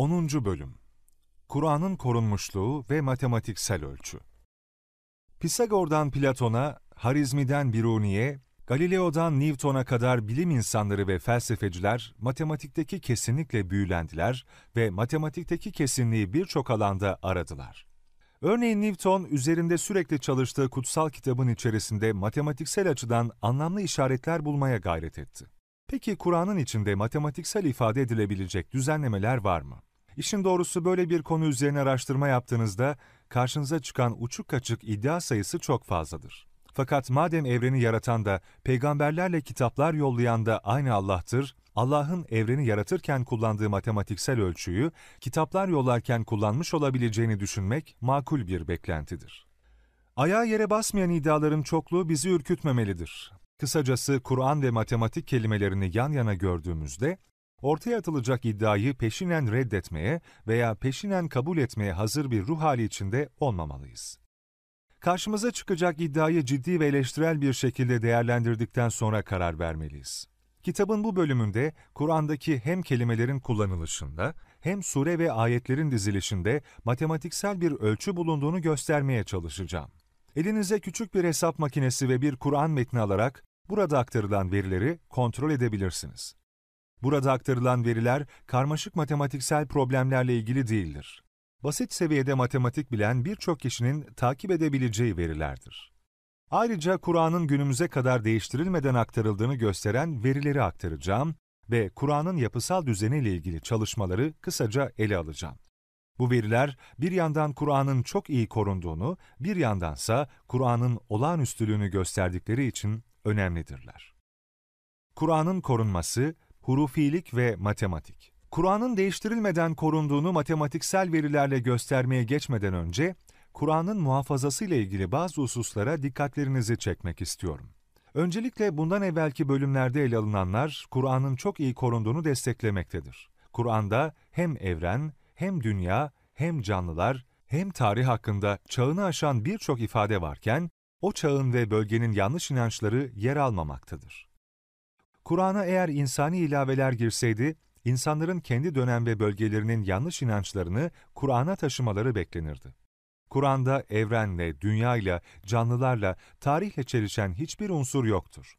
10. Bölüm Kur'an'ın korunmuşluğu ve matematiksel ölçü Pisagor'dan Platon'a, Harizmi'den Biruni'ye, Galileo'dan Newton'a kadar bilim insanları ve felsefeciler matematikteki kesinlikle büyülendiler ve matematikteki kesinliği birçok alanda aradılar. Örneğin Newton, üzerinde sürekli çalıştığı kutsal kitabın içerisinde matematiksel açıdan anlamlı işaretler bulmaya gayret etti. Peki Kur'an'ın içinde matematiksel ifade edilebilecek düzenlemeler var mı? İşin doğrusu böyle bir konu üzerine araştırma yaptığınızda karşınıza çıkan uçuk kaçık iddia sayısı çok fazladır. Fakat madem evreni yaratan da, peygamberlerle kitaplar yollayan da aynı Allah'tır, Allah'ın evreni yaratırken kullandığı matematiksel ölçüyü, kitaplar yollarken kullanmış olabileceğini düşünmek makul bir beklentidir. Ayağa yere basmayan iddiaların çokluğu bizi ürkütmemelidir. Kısacası Kur'an ve matematik kelimelerini yan yana gördüğümüzde, ortaya atılacak iddiayı peşinen reddetmeye veya peşinen kabul etmeye hazır bir ruh hali içinde olmamalıyız. Karşımıza çıkacak iddiayı ciddi ve eleştirel bir şekilde değerlendirdikten sonra karar vermeliyiz. Kitabın bu bölümünde Kur'an'daki hem kelimelerin kullanılışında hem sure ve ayetlerin dizilişinde matematiksel bir ölçü bulunduğunu göstermeye çalışacağım. Elinize küçük bir hesap makinesi ve bir Kur'an metni alarak burada aktarılan verileri kontrol edebilirsiniz. Burada aktarılan veriler karmaşık matematiksel problemlerle ilgili değildir. Basit seviyede matematik bilen birçok kişinin takip edebileceği verilerdir. Ayrıca Kur'an'ın günümüze kadar değiştirilmeden aktarıldığını gösteren verileri aktaracağım ve Kur'an'ın yapısal düzeniyle ilgili çalışmaları kısaca ele alacağım. Bu veriler bir yandan Kur'an'ın çok iyi korunduğunu, bir yandansa Kur'an'ın olağanüstülüğünü gösterdikleri için önemlidirler. Kur'an'ın korunması, hurufilik ve matematik. Kur'an'ın değiştirilmeden korunduğunu matematiksel verilerle göstermeye geçmeden önce, Kur'an'ın muhafazası ile ilgili bazı hususlara dikkatlerinizi çekmek istiyorum. Öncelikle bundan evvelki bölümlerde ele alınanlar, Kur'an'ın çok iyi korunduğunu desteklemektedir. Kur'an'da hem evren, hem dünya, hem canlılar, hem tarih hakkında çağını aşan birçok ifade varken, o çağın ve bölgenin yanlış inançları yer almamaktadır. Kur'an'a eğer insani ilaveler girseydi, insanların kendi dönem ve bölgelerinin yanlış inançlarını Kur'an'a taşımaları beklenirdi. Kur'an'da evrenle, dünyayla, canlılarla, tarihle çelişen hiçbir unsur yoktur.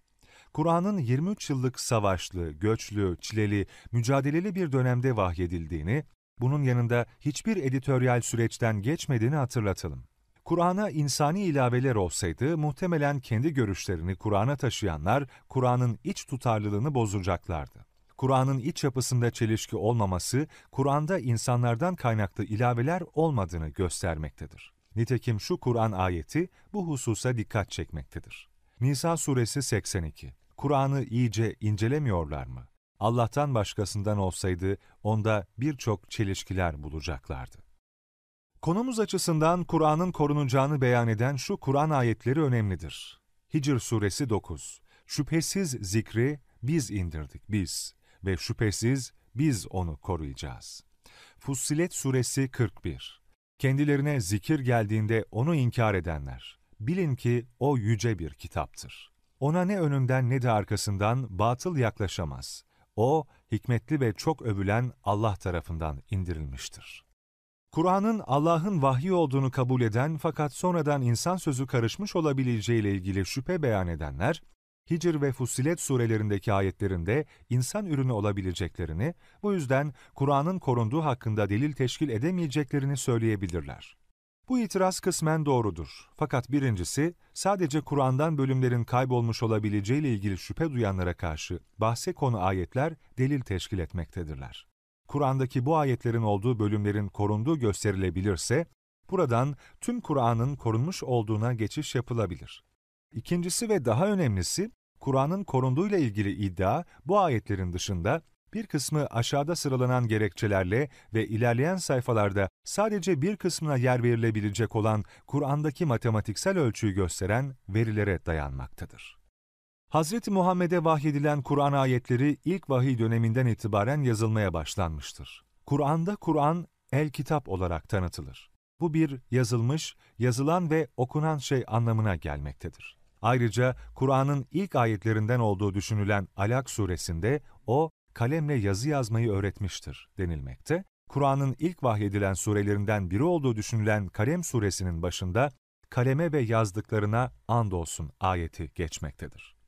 Kur'an'ın 23 yıllık savaşlı, göçlü, çileli, mücadeleli bir dönemde vahyedildiğini, bunun yanında hiçbir editoryal süreçten geçmediğini hatırlatalım. Kur'an'a insani ilaveler olsaydı muhtemelen kendi görüşlerini Kur'an'a taşıyanlar Kur'an'ın iç tutarlılığını bozacaklardı. Kur'an'ın iç yapısında çelişki olmaması, Kur'an'da insanlardan kaynaklı ilaveler olmadığını göstermektedir. Nitekim şu Kur'an ayeti bu hususa dikkat çekmektedir. Nisa suresi 82 Kur'an'ı iyice incelemiyorlar mı? Allah'tan başkasından olsaydı onda birçok çelişkiler bulacaklardı. Konumuz açısından Kur'an'ın korunacağını beyan eden şu Kur'an ayetleri önemlidir. Hicr suresi 9 Şüphesiz zikri biz indirdik biz ve şüphesiz biz onu koruyacağız. Fussilet suresi 41 Kendilerine zikir geldiğinde onu inkar edenler, bilin ki o yüce bir kitaptır. Ona ne önünden ne de arkasından batıl yaklaşamaz. O, hikmetli ve çok övülen Allah tarafından indirilmiştir. Kur'an'ın Allah'ın vahyi olduğunu kabul eden fakat sonradan insan sözü karışmış olabileceğiyle ilgili şüphe beyan edenler, Hicr ve Fussilet surelerindeki ayetlerinde insan ürünü olabileceklerini, bu yüzden Kur'an'ın korunduğu hakkında delil teşkil edemeyeceklerini söyleyebilirler. Bu itiraz kısmen doğrudur. Fakat birincisi, sadece Kur'an'dan bölümlerin kaybolmuş olabileceğiyle ilgili şüphe duyanlara karşı bahse konu ayetler delil teşkil etmektedirler. Kur'an'daki bu ayetlerin olduğu bölümlerin korunduğu gösterilebilirse, buradan tüm Kur'an'ın korunmuş olduğuna geçiş yapılabilir. İkincisi ve daha önemlisi, Kur'an'ın korunduğuyla ilgili iddia bu ayetlerin dışında bir kısmı aşağıda sıralanan gerekçelerle ve ilerleyen sayfalarda sadece bir kısmına yer verilebilecek olan Kur'an'daki matematiksel ölçüyü gösteren verilere dayanmaktadır. Hz. Muhammed'e vahyedilen Kur'an ayetleri ilk vahiy döneminden itibaren yazılmaya başlanmıştır. Kur'an'da Kur'an el-kitap olarak tanıtılır. Bu bir yazılmış, yazılan ve okunan şey anlamına gelmektedir. Ayrıca Kur'an'ın ilk ayetlerinden olduğu düşünülen Alak suresinde o kalemle yazı yazmayı öğretmiştir denilmekte. Kur'an'ın ilk vahyedilen surelerinden biri olduğu düşünülen Kalem suresinin başında kaleme ve yazdıklarına andolsun ayeti geçmektedir.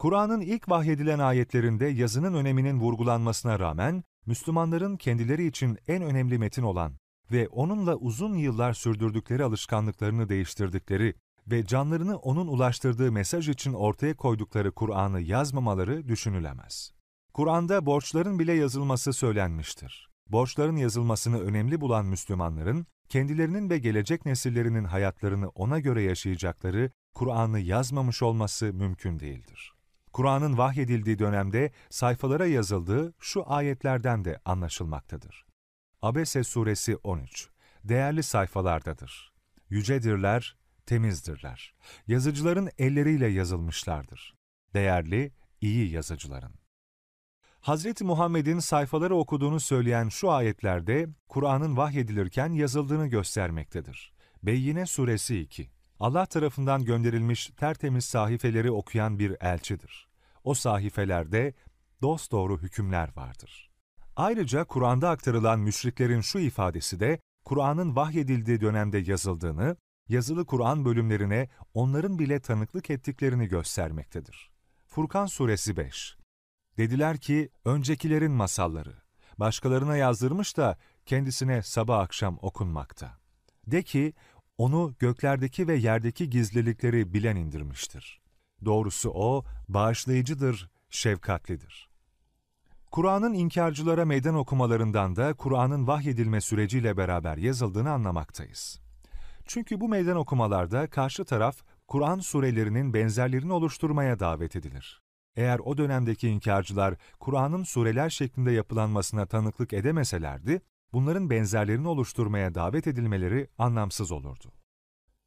Kur'an'ın ilk vahyedilen ayetlerinde yazının öneminin vurgulanmasına rağmen, Müslümanların kendileri için en önemli metin olan ve onunla uzun yıllar sürdürdükleri alışkanlıklarını değiştirdikleri ve canlarını onun ulaştırdığı mesaj için ortaya koydukları Kur'an'ı yazmamaları düşünülemez. Kur'an'da borçların bile yazılması söylenmiştir. Borçların yazılmasını önemli bulan Müslümanların, kendilerinin ve gelecek nesillerinin hayatlarını ona göre yaşayacakları Kur'an'ı yazmamış olması mümkün değildir. Kur'an'ın vahyedildiği dönemde sayfalara yazıldığı şu ayetlerden de anlaşılmaktadır. Abese Suresi 13 Değerli sayfalardadır. Yücedirler, temizdirler. Yazıcıların elleriyle yazılmışlardır. Değerli, iyi yazıcıların. Hazreti Muhammed'in sayfaları okuduğunu söyleyen şu ayetlerde Kur'an'ın vahyedilirken yazıldığını göstermektedir. Beyyine Suresi 2 Allah tarafından gönderilmiş tertemiz sahifeleri okuyan bir elçidir. O sahifelerde dosdoğru hükümler vardır. Ayrıca Kur'an'da aktarılan müşriklerin şu ifadesi de Kur'an'ın vahyedildiği dönemde yazıldığını, yazılı Kur'an bölümlerine onların bile tanıklık ettiklerini göstermektedir. Furkan Suresi 5 Dediler ki, öncekilerin masalları. Başkalarına yazdırmış da kendisine sabah akşam okunmakta. De ki, onu göklerdeki ve yerdeki gizlilikleri bilen indirmiştir. Doğrusu o, bağışlayıcıdır, şefkatlidir. Kur'an'ın inkarcılara meydan okumalarından da Kur'an'ın vahyedilme süreciyle beraber yazıldığını anlamaktayız. Çünkü bu meydan okumalarda karşı taraf, Kur'an surelerinin benzerlerini oluşturmaya davet edilir. Eğer o dönemdeki inkarcılar Kur'an'ın sureler şeklinde yapılanmasına tanıklık edemeselerdi, bunların benzerlerini oluşturmaya davet edilmeleri anlamsız olurdu.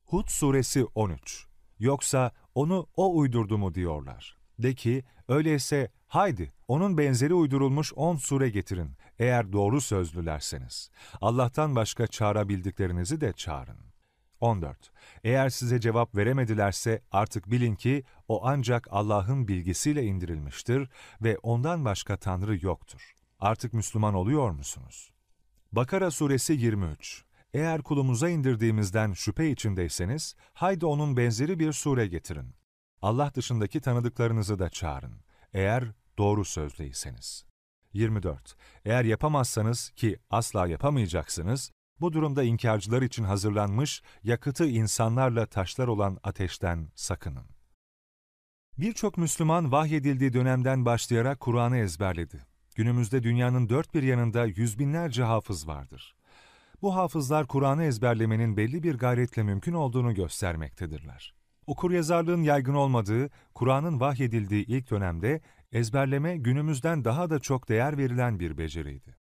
Hud suresi 13 Yoksa onu o uydurdu mu diyorlar. De ki, öyleyse haydi onun benzeri uydurulmuş on sure getirin eğer doğru sözlülerseniz. Allah'tan başka çağırabildiklerinizi de çağırın. 14. Eğer size cevap veremedilerse artık bilin ki o ancak Allah'ın bilgisiyle indirilmiştir ve ondan başka Tanrı yoktur. Artık Müslüman oluyor musunuz? Bakara suresi 23 Eğer kulumuza indirdiğimizden şüphe içindeyseniz, haydi onun benzeri bir sure getirin. Allah dışındaki tanıdıklarınızı da çağırın. Eğer doğru sözlüyseniz. 24. Eğer yapamazsanız ki asla yapamayacaksınız, bu durumda inkarcılar için hazırlanmış, yakıtı insanlarla taşlar olan ateşten sakının. Birçok Müslüman vahyedildiği dönemden başlayarak Kur'an'ı ezberledi. Günümüzde dünyanın dört bir yanında yüz binlerce hafız vardır. Bu hafızlar Kur'an'ı ezberlemenin belli bir gayretle mümkün olduğunu göstermektedirler. Okuryazarlığın yaygın olmadığı, Kur'an'ın vahyedildiği ilk dönemde ezberleme günümüzden daha da çok değer verilen bir beceriydi.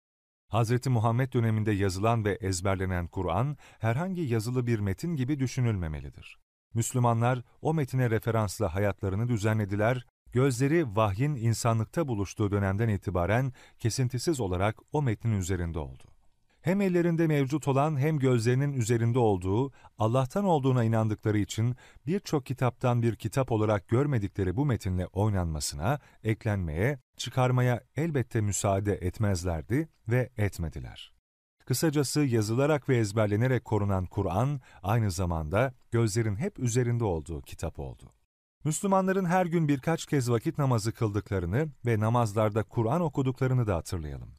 Hz. Muhammed döneminde yazılan ve ezberlenen Kur'an, herhangi yazılı bir metin gibi düşünülmemelidir. Müslümanlar o metine referansla hayatlarını düzenlediler, gözleri vahyin insanlıkta buluştuğu dönemden itibaren kesintisiz olarak o metnin üzerinde oldu. Hem ellerinde mevcut olan hem gözlerinin üzerinde olduğu, Allah'tan olduğuna inandıkları için birçok kitaptan bir kitap olarak görmedikleri bu metinle oynanmasına, eklenmeye, çıkarmaya elbette müsaade etmezlerdi ve etmediler. Kısacası yazılarak ve ezberlenerek korunan Kur'an, aynı zamanda gözlerin hep üzerinde olduğu kitap oldu. Müslümanların her gün birkaç kez vakit namazı kıldıklarını ve namazlarda Kur'an okuduklarını da hatırlayalım.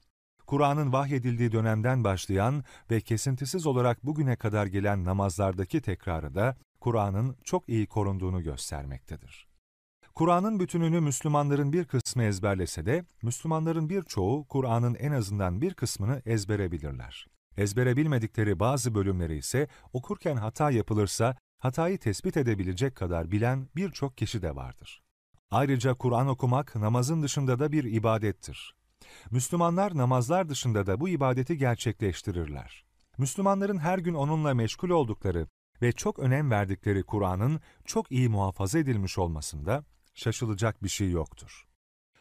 Kur'an'ın vahyedildiği dönemden başlayan ve kesintisiz olarak bugüne kadar gelen namazlardaki tekrarı da Kur'an'ın çok iyi korunduğunu göstermektedir. Kur'an'ın bütününü Müslümanların bir kısmı ezberlese de, Müslümanların birçoğu Kur'an'ın en azından bir kısmını ezbere bilirler. Ezbere bilmedikleri bazı bölümleri ise okurken hata yapılırsa hatayı tespit edebilecek kadar bilen birçok kişi de vardır. Ayrıca Kur'an okumak namazın dışında da bir ibadettir. Müslümanlar namazlar dışında da bu ibadeti gerçekleştirirler. Müslümanların her gün onunla meşgul oldukları ve çok önem verdikleri Kur'an'ın çok iyi muhafaza edilmiş olmasında şaşılacak bir şey yoktur.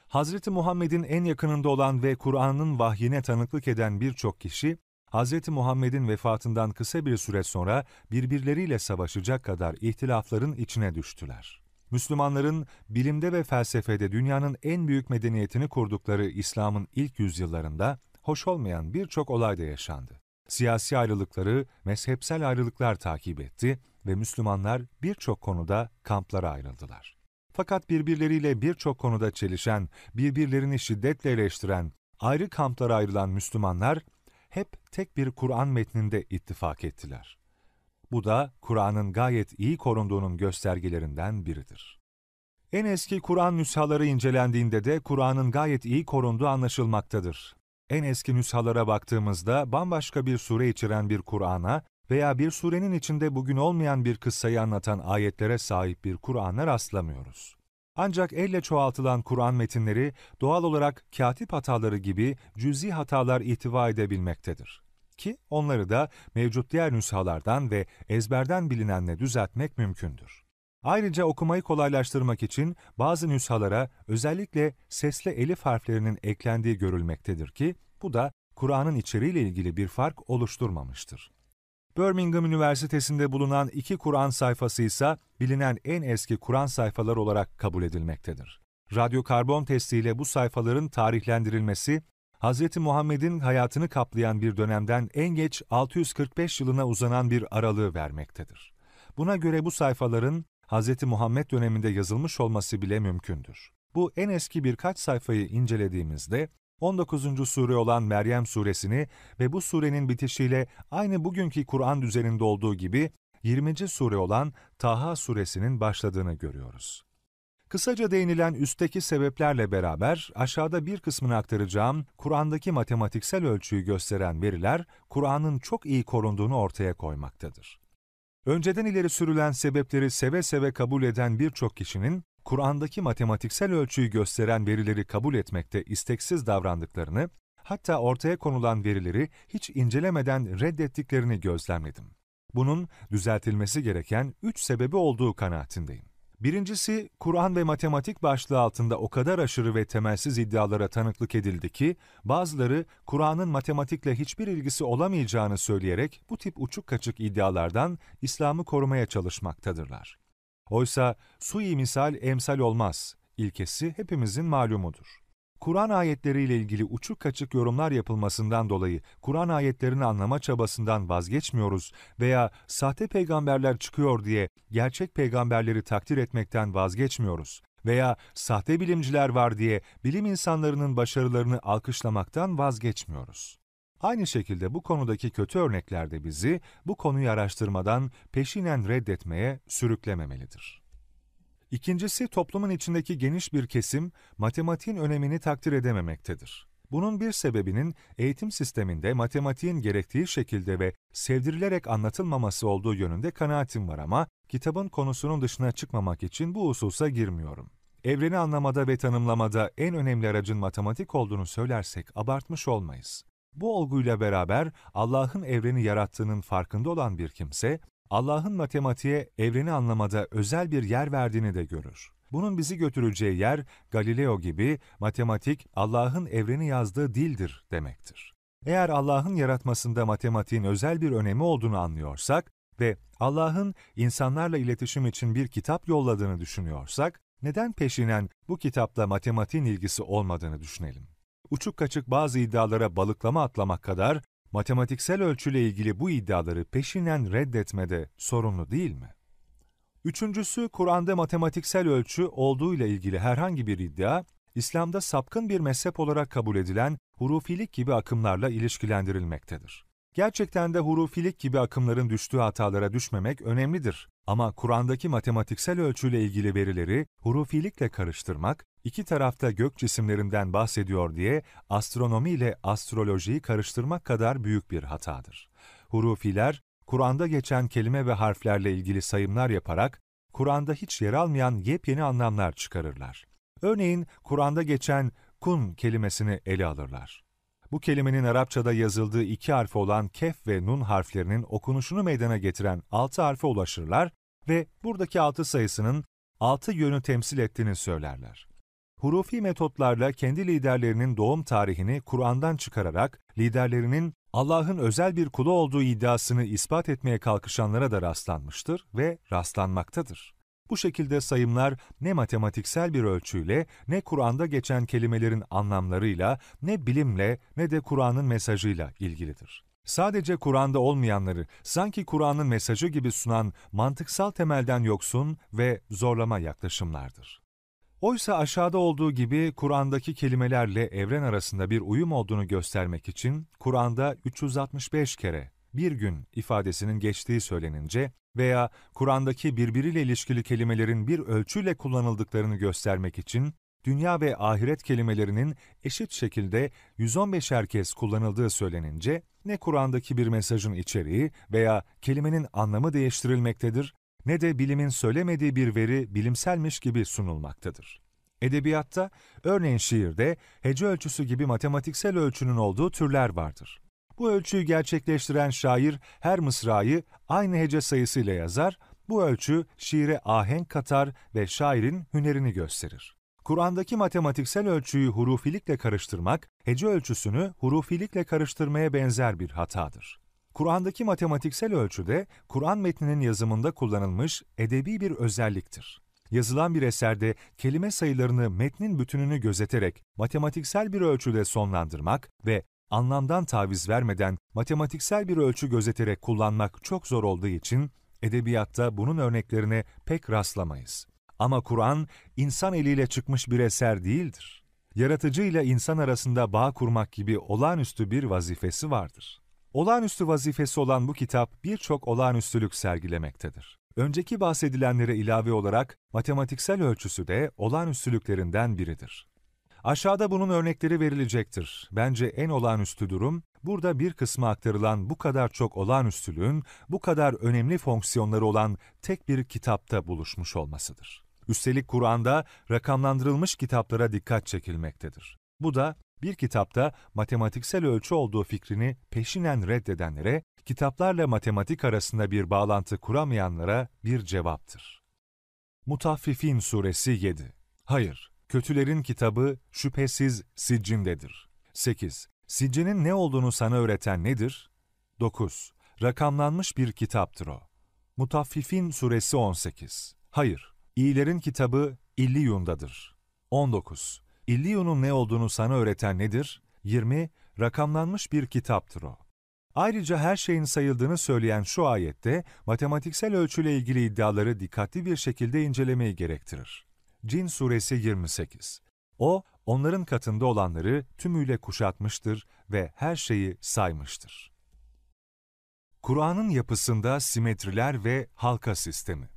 Hazreti Muhammed'in en yakınında olan ve Kur'an'ın vahyine tanıklık eden birçok kişi, Hazreti Muhammed'in vefatından kısa bir süre sonra birbirleriyle savaşacak kadar ihtilafların içine düştüler. Müslümanların bilimde ve felsefede dünyanın en büyük medeniyetini kurdukları İslam'ın ilk yüzyıllarında hoş olmayan birçok olay da yaşandı. Siyasi ayrılıkları, mezhepsel ayrılıklar takip etti ve Müslümanlar birçok konuda kamplara ayrıldılar. Fakat birbirleriyle birçok konuda çelişen, birbirlerini şiddetle eleştiren, ayrı kamplara ayrılan Müslümanlar hep tek bir Kur'an metninde ittifak ettiler. Bu da Kur'an'ın gayet iyi korunduğunun göstergelerinden biridir. En eski Kur'an nüshaları incelendiğinde de Kur'an'ın gayet iyi korunduğu anlaşılmaktadır. En eski nüshalara baktığımızda bambaşka bir sure içeren bir Kur'an'a veya bir surenin içinde bugün olmayan bir kıssayı anlatan ayetlere sahip bir Kur'an'a rastlamıyoruz. Ancak elle çoğaltılan Kur'an metinleri doğal olarak katip hataları gibi cüzi hatalar ihtiva edebilmektedir. Ki onları da mevcut diğer nüshalardan ve ezberden bilinenle düzeltmek mümkündür. Ayrıca okumayı kolaylaştırmak için bazı nüshalara özellikle sesli elif harflerinin eklendiği görülmektedir ki bu da Kur'an'ın içeriğiyle ilgili bir fark oluşturmamıştır. Birmingham Üniversitesi'nde bulunan iki Kur'an sayfası ise bilinen en eski Kur'an sayfaları olarak kabul edilmektedir. Radyokarbon testiyle bu sayfaların tarihlendirilmesi, Hz. Muhammed'in hayatını kaplayan bir dönemden en geç 645 yılına uzanan bir aralığı vermektedir. Buna göre bu sayfaların Hz. Muhammed döneminde yazılmış olması bile mümkündür. Bu en eski birkaç sayfayı incelediğimizde 19. sure olan Meryem suresini ve bu surenin bitişiyle aynı bugünkü Kur'an düzeninde olduğu gibi 20. sure olan Taha suresinin başladığını görüyoruz. Kısaca değinilen üstteki sebeplerle beraber aşağıda bir kısmını aktaracağım Kur'an'daki matematiksel ölçüyü gösteren veriler Kur'an'ın çok iyi korunduğunu ortaya koymaktadır. Önceden ileri sürülen sebepleri seve seve kabul eden birçok kişinin Kur'an'daki matematiksel ölçüyü gösteren verileri kabul etmekte isteksiz davrandıklarını, hatta ortaya konulan verileri hiç incelemeden reddettiklerini gözlemledim. Bunun düzeltilmesi gereken üç sebebi olduğu kanaatindeyim. Birincisi, Kur'an ve matematik başlığı altında o kadar aşırı ve temelsiz iddialara tanıklık edildi ki, bazıları Kur'an'ın matematikle hiçbir ilgisi olamayacağını söyleyerek bu tip uçuk kaçık iddialardan İslam'ı korumaya çalışmaktadırlar. Oysa sui misal emsal olmaz ilkesi hepimizin malumudur. Kur'an ayetleriyle ilgili uçuk kaçık yorumlar yapılmasından dolayı Kur'an ayetlerini anlama çabasından vazgeçmiyoruz veya sahte peygamberler çıkıyor diye gerçek peygamberleri takdir etmekten vazgeçmiyoruz veya sahte bilimciler var diye bilim insanlarının başarılarını alkışlamaktan vazgeçmiyoruz. Aynı şekilde bu konudaki kötü örnekler de bizi bu konuyu araştırmadan peşinen reddetmeye sürüklememelidir. İkincisi toplumun içindeki geniş bir kesim matematiğin önemini takdir edememektedir. Bunun bir sebebinin eğitim sisteminde matematiğin gerektiği şekilde ve sevdirilerek anlatılmaması olduğu yönünde kanaatim var ama kitabın konusunun dışına çıkmamak için bu hususa girmiyorum. Evreni anlamada ve tanımlamada en önemli aracın matematik olduğunu söylersek abartmış olmayız. Bu olguyla beraber Allah'ın evreni yarattığının farkında olan bir kimse, Allah'ın matematiğe evreni anlamada özel bir yer verdiğini de görür. Bunun bizi götüreceği yer Galileo gibi matematik Allah'ın evreni yazdığı dildir demektir. Eğer Allah'ın yaratmasında matematiğin özel bir önemi olduğunu anlıyorsak ve Allah'ın insanlarla iletişim için bir kitap yolladığını düşünüyorsak, neden peşinen bu kitapla matematiğin ilgisi olmadığını düşünelim? Uçuk kaçık bazı iddialara balıklama atlamak kadar matematiksel ölçüyle ilgili bu iddiaları peşinden reddetmede sorumlu değil mi? Üçüncüsü, Kur'an'da matematiksel ölçü olduğuyla ilgili herhangi bir iddia, İslam'da sapkın bir mezhep olarak kabul edilen hurufilik gibi akımlarla ilişkilendirilmektedir. Gerçekten de hurufilik gibi akımların düştüğü hatalara düşmemek önemlidir. Ama Kur'an'daki matematiksel ölçüyle ilgili verileri hurufilikle karıştırmak, iki tarafta gök cisimlerinden bahsediyor diye astronomi ile astrolojiyi karıştırmak kadar büyük bir hatadır. Hurufiler, Kur'an'da geçen kelime ve harflerle ilgili sayımlar yaparak, Kur'an'da hiç yer almayan yepyeni anlamlar çıkarırlar. Örneğin, Kur'an'da geçen kun kelimesini ele alırlar. Bu kelimenin Arapçada yazıldığı iki harfi olan kef ve nun harflerinin okunuşunu meydana getiren altı harfe ulaşırlar ve buradaki altı sayısının altı yönü temsil ettiğini söylerler. Hurufi metotlarla kendi liderlerinin doğum tarihini Kur'an'dan çıkararak liderlerinin Allah'ın özel bir kulu olduğu iddiasını ispat etmeye kalkışanlara da rastlanmıştır ve rastlanmaktadır. Bu şekilde sayımlar ne matematiksel bir ölçüyle, ne Kur'an'da geçen kelimelerin anlamlarıyla, ne bilimle, ne de Kur'an'ın mesajıyla ilgilidir. Sadece Kur'an'da olmayanları sanki Kur'an'ın mesajı gibi sunan mantıksal temelden yoksun ve zorlama yaklaşımlardır. Oysa aşağıda olduğu gibi Kur'an'daki kelimelerle evren arasında bir uyum olduğunu göstermek için Kur'an'da 365 kere bir gün ifadesinin geçtiği söylenince veya Kur'an'daki birbiriyle ilişkili kelimelerin bir ölçüyle kullanıldıklarını göstermek için dünya ve ahiret kelimelerinin eşit şekilde 115'er kez kullanıldığı söylenince ne Kur'an'daki bir mesajın içeriği veya kelimenin anlamı değiştirilmektedir ne de bilimin söylemediği bir veri bilimselmiş gibi sunulmaktadır. Edebiyatta, örneğin şiirde, hece ölçüsü gibi matematiksel ölçünün olduğu türler vardır. Bu ölçüyü gerçekleştiren şair her mısrayı aynı hece sayısıyla yazar, bu ölçü şiire ahenk katar ve şairin hünerini gösterir. Kur'an'daki matematiksel ölçüyü hurufilikle karıştırmak, hece ölçüsünü hurufilikle karıştırmaya benzer bir hatadır. Kur'an'daki matematiksel ölçüde, Kur'an metninin yazımında kullanılmış edebi bir özelliktir. Yazılan bir eserde kelime sayılarını metnin bütününü gözeterek matematiksel bir ölçüde sonlandırmak ve anlamdan taviz vermeden matematiksel bir ölçü gözeterek kullanmak çok zor olduğu için edebiyatta bunun örneklerine pek rastlamayız. Ama Kur'an, insan eliyle çıkmış bir eser değildir. Yaratıcı ile insan arasında bağ kurmak gibi olağanüstü bir vazifesi vardır. Olağanüstü vazifesi olan bu kitap birçok olağanüstülük sergilemektedir. Önceki bahsedilenlere ilave olarak matematiksel ölçüsü de olağanüstülüklerinden biridir. Aşağıda bunun örnekleri verilecektir. Bence en olağanüstü durum, burada bir kısmı aktarılan bu kadar çok olağanüstülüğün, bu kadar önemli fonksiyonları olan tek bir kitapta buluşmuş olmasıdır. Üstelik Kur'an'da rakamlandırılmış kitaplara dikkat çekilmektedir. Bu da bir kitapta matematiksel ölçü olduğu fikrini peşinen reddedenlere, kitaplarla matematik arasında bir bağlantı kuramayanlara bir cevaptır. Mutaffifin Suresi 7 Hayır, kötülerin kitabı şüphesiz siccindedir. 8. Siccinin ne olduğunu sana öğreten nedir? 9. Rakamlanmış bir kitaptır o. Mutaffifin Suresi 18 Hayır, iyilerin kitabı İlliyun'dadır. 19. İlliyun'un ne olduğunu sana öğreten nedir? 20. Rakamlanmış bir kitaptır o. Ayrıca her şeyin sayıldığını söyleyen şu ayette, matematiksel ölçüyle ilgili iddiaları dikkatli bir şekilde incelemeyi gerektirir. Cin Suresi 28 O, onların katında olanları tümüyle kuşatmıştır ve her şeyi saymıştır. Kur'an'ın yapısında simetriler ve halka sistemi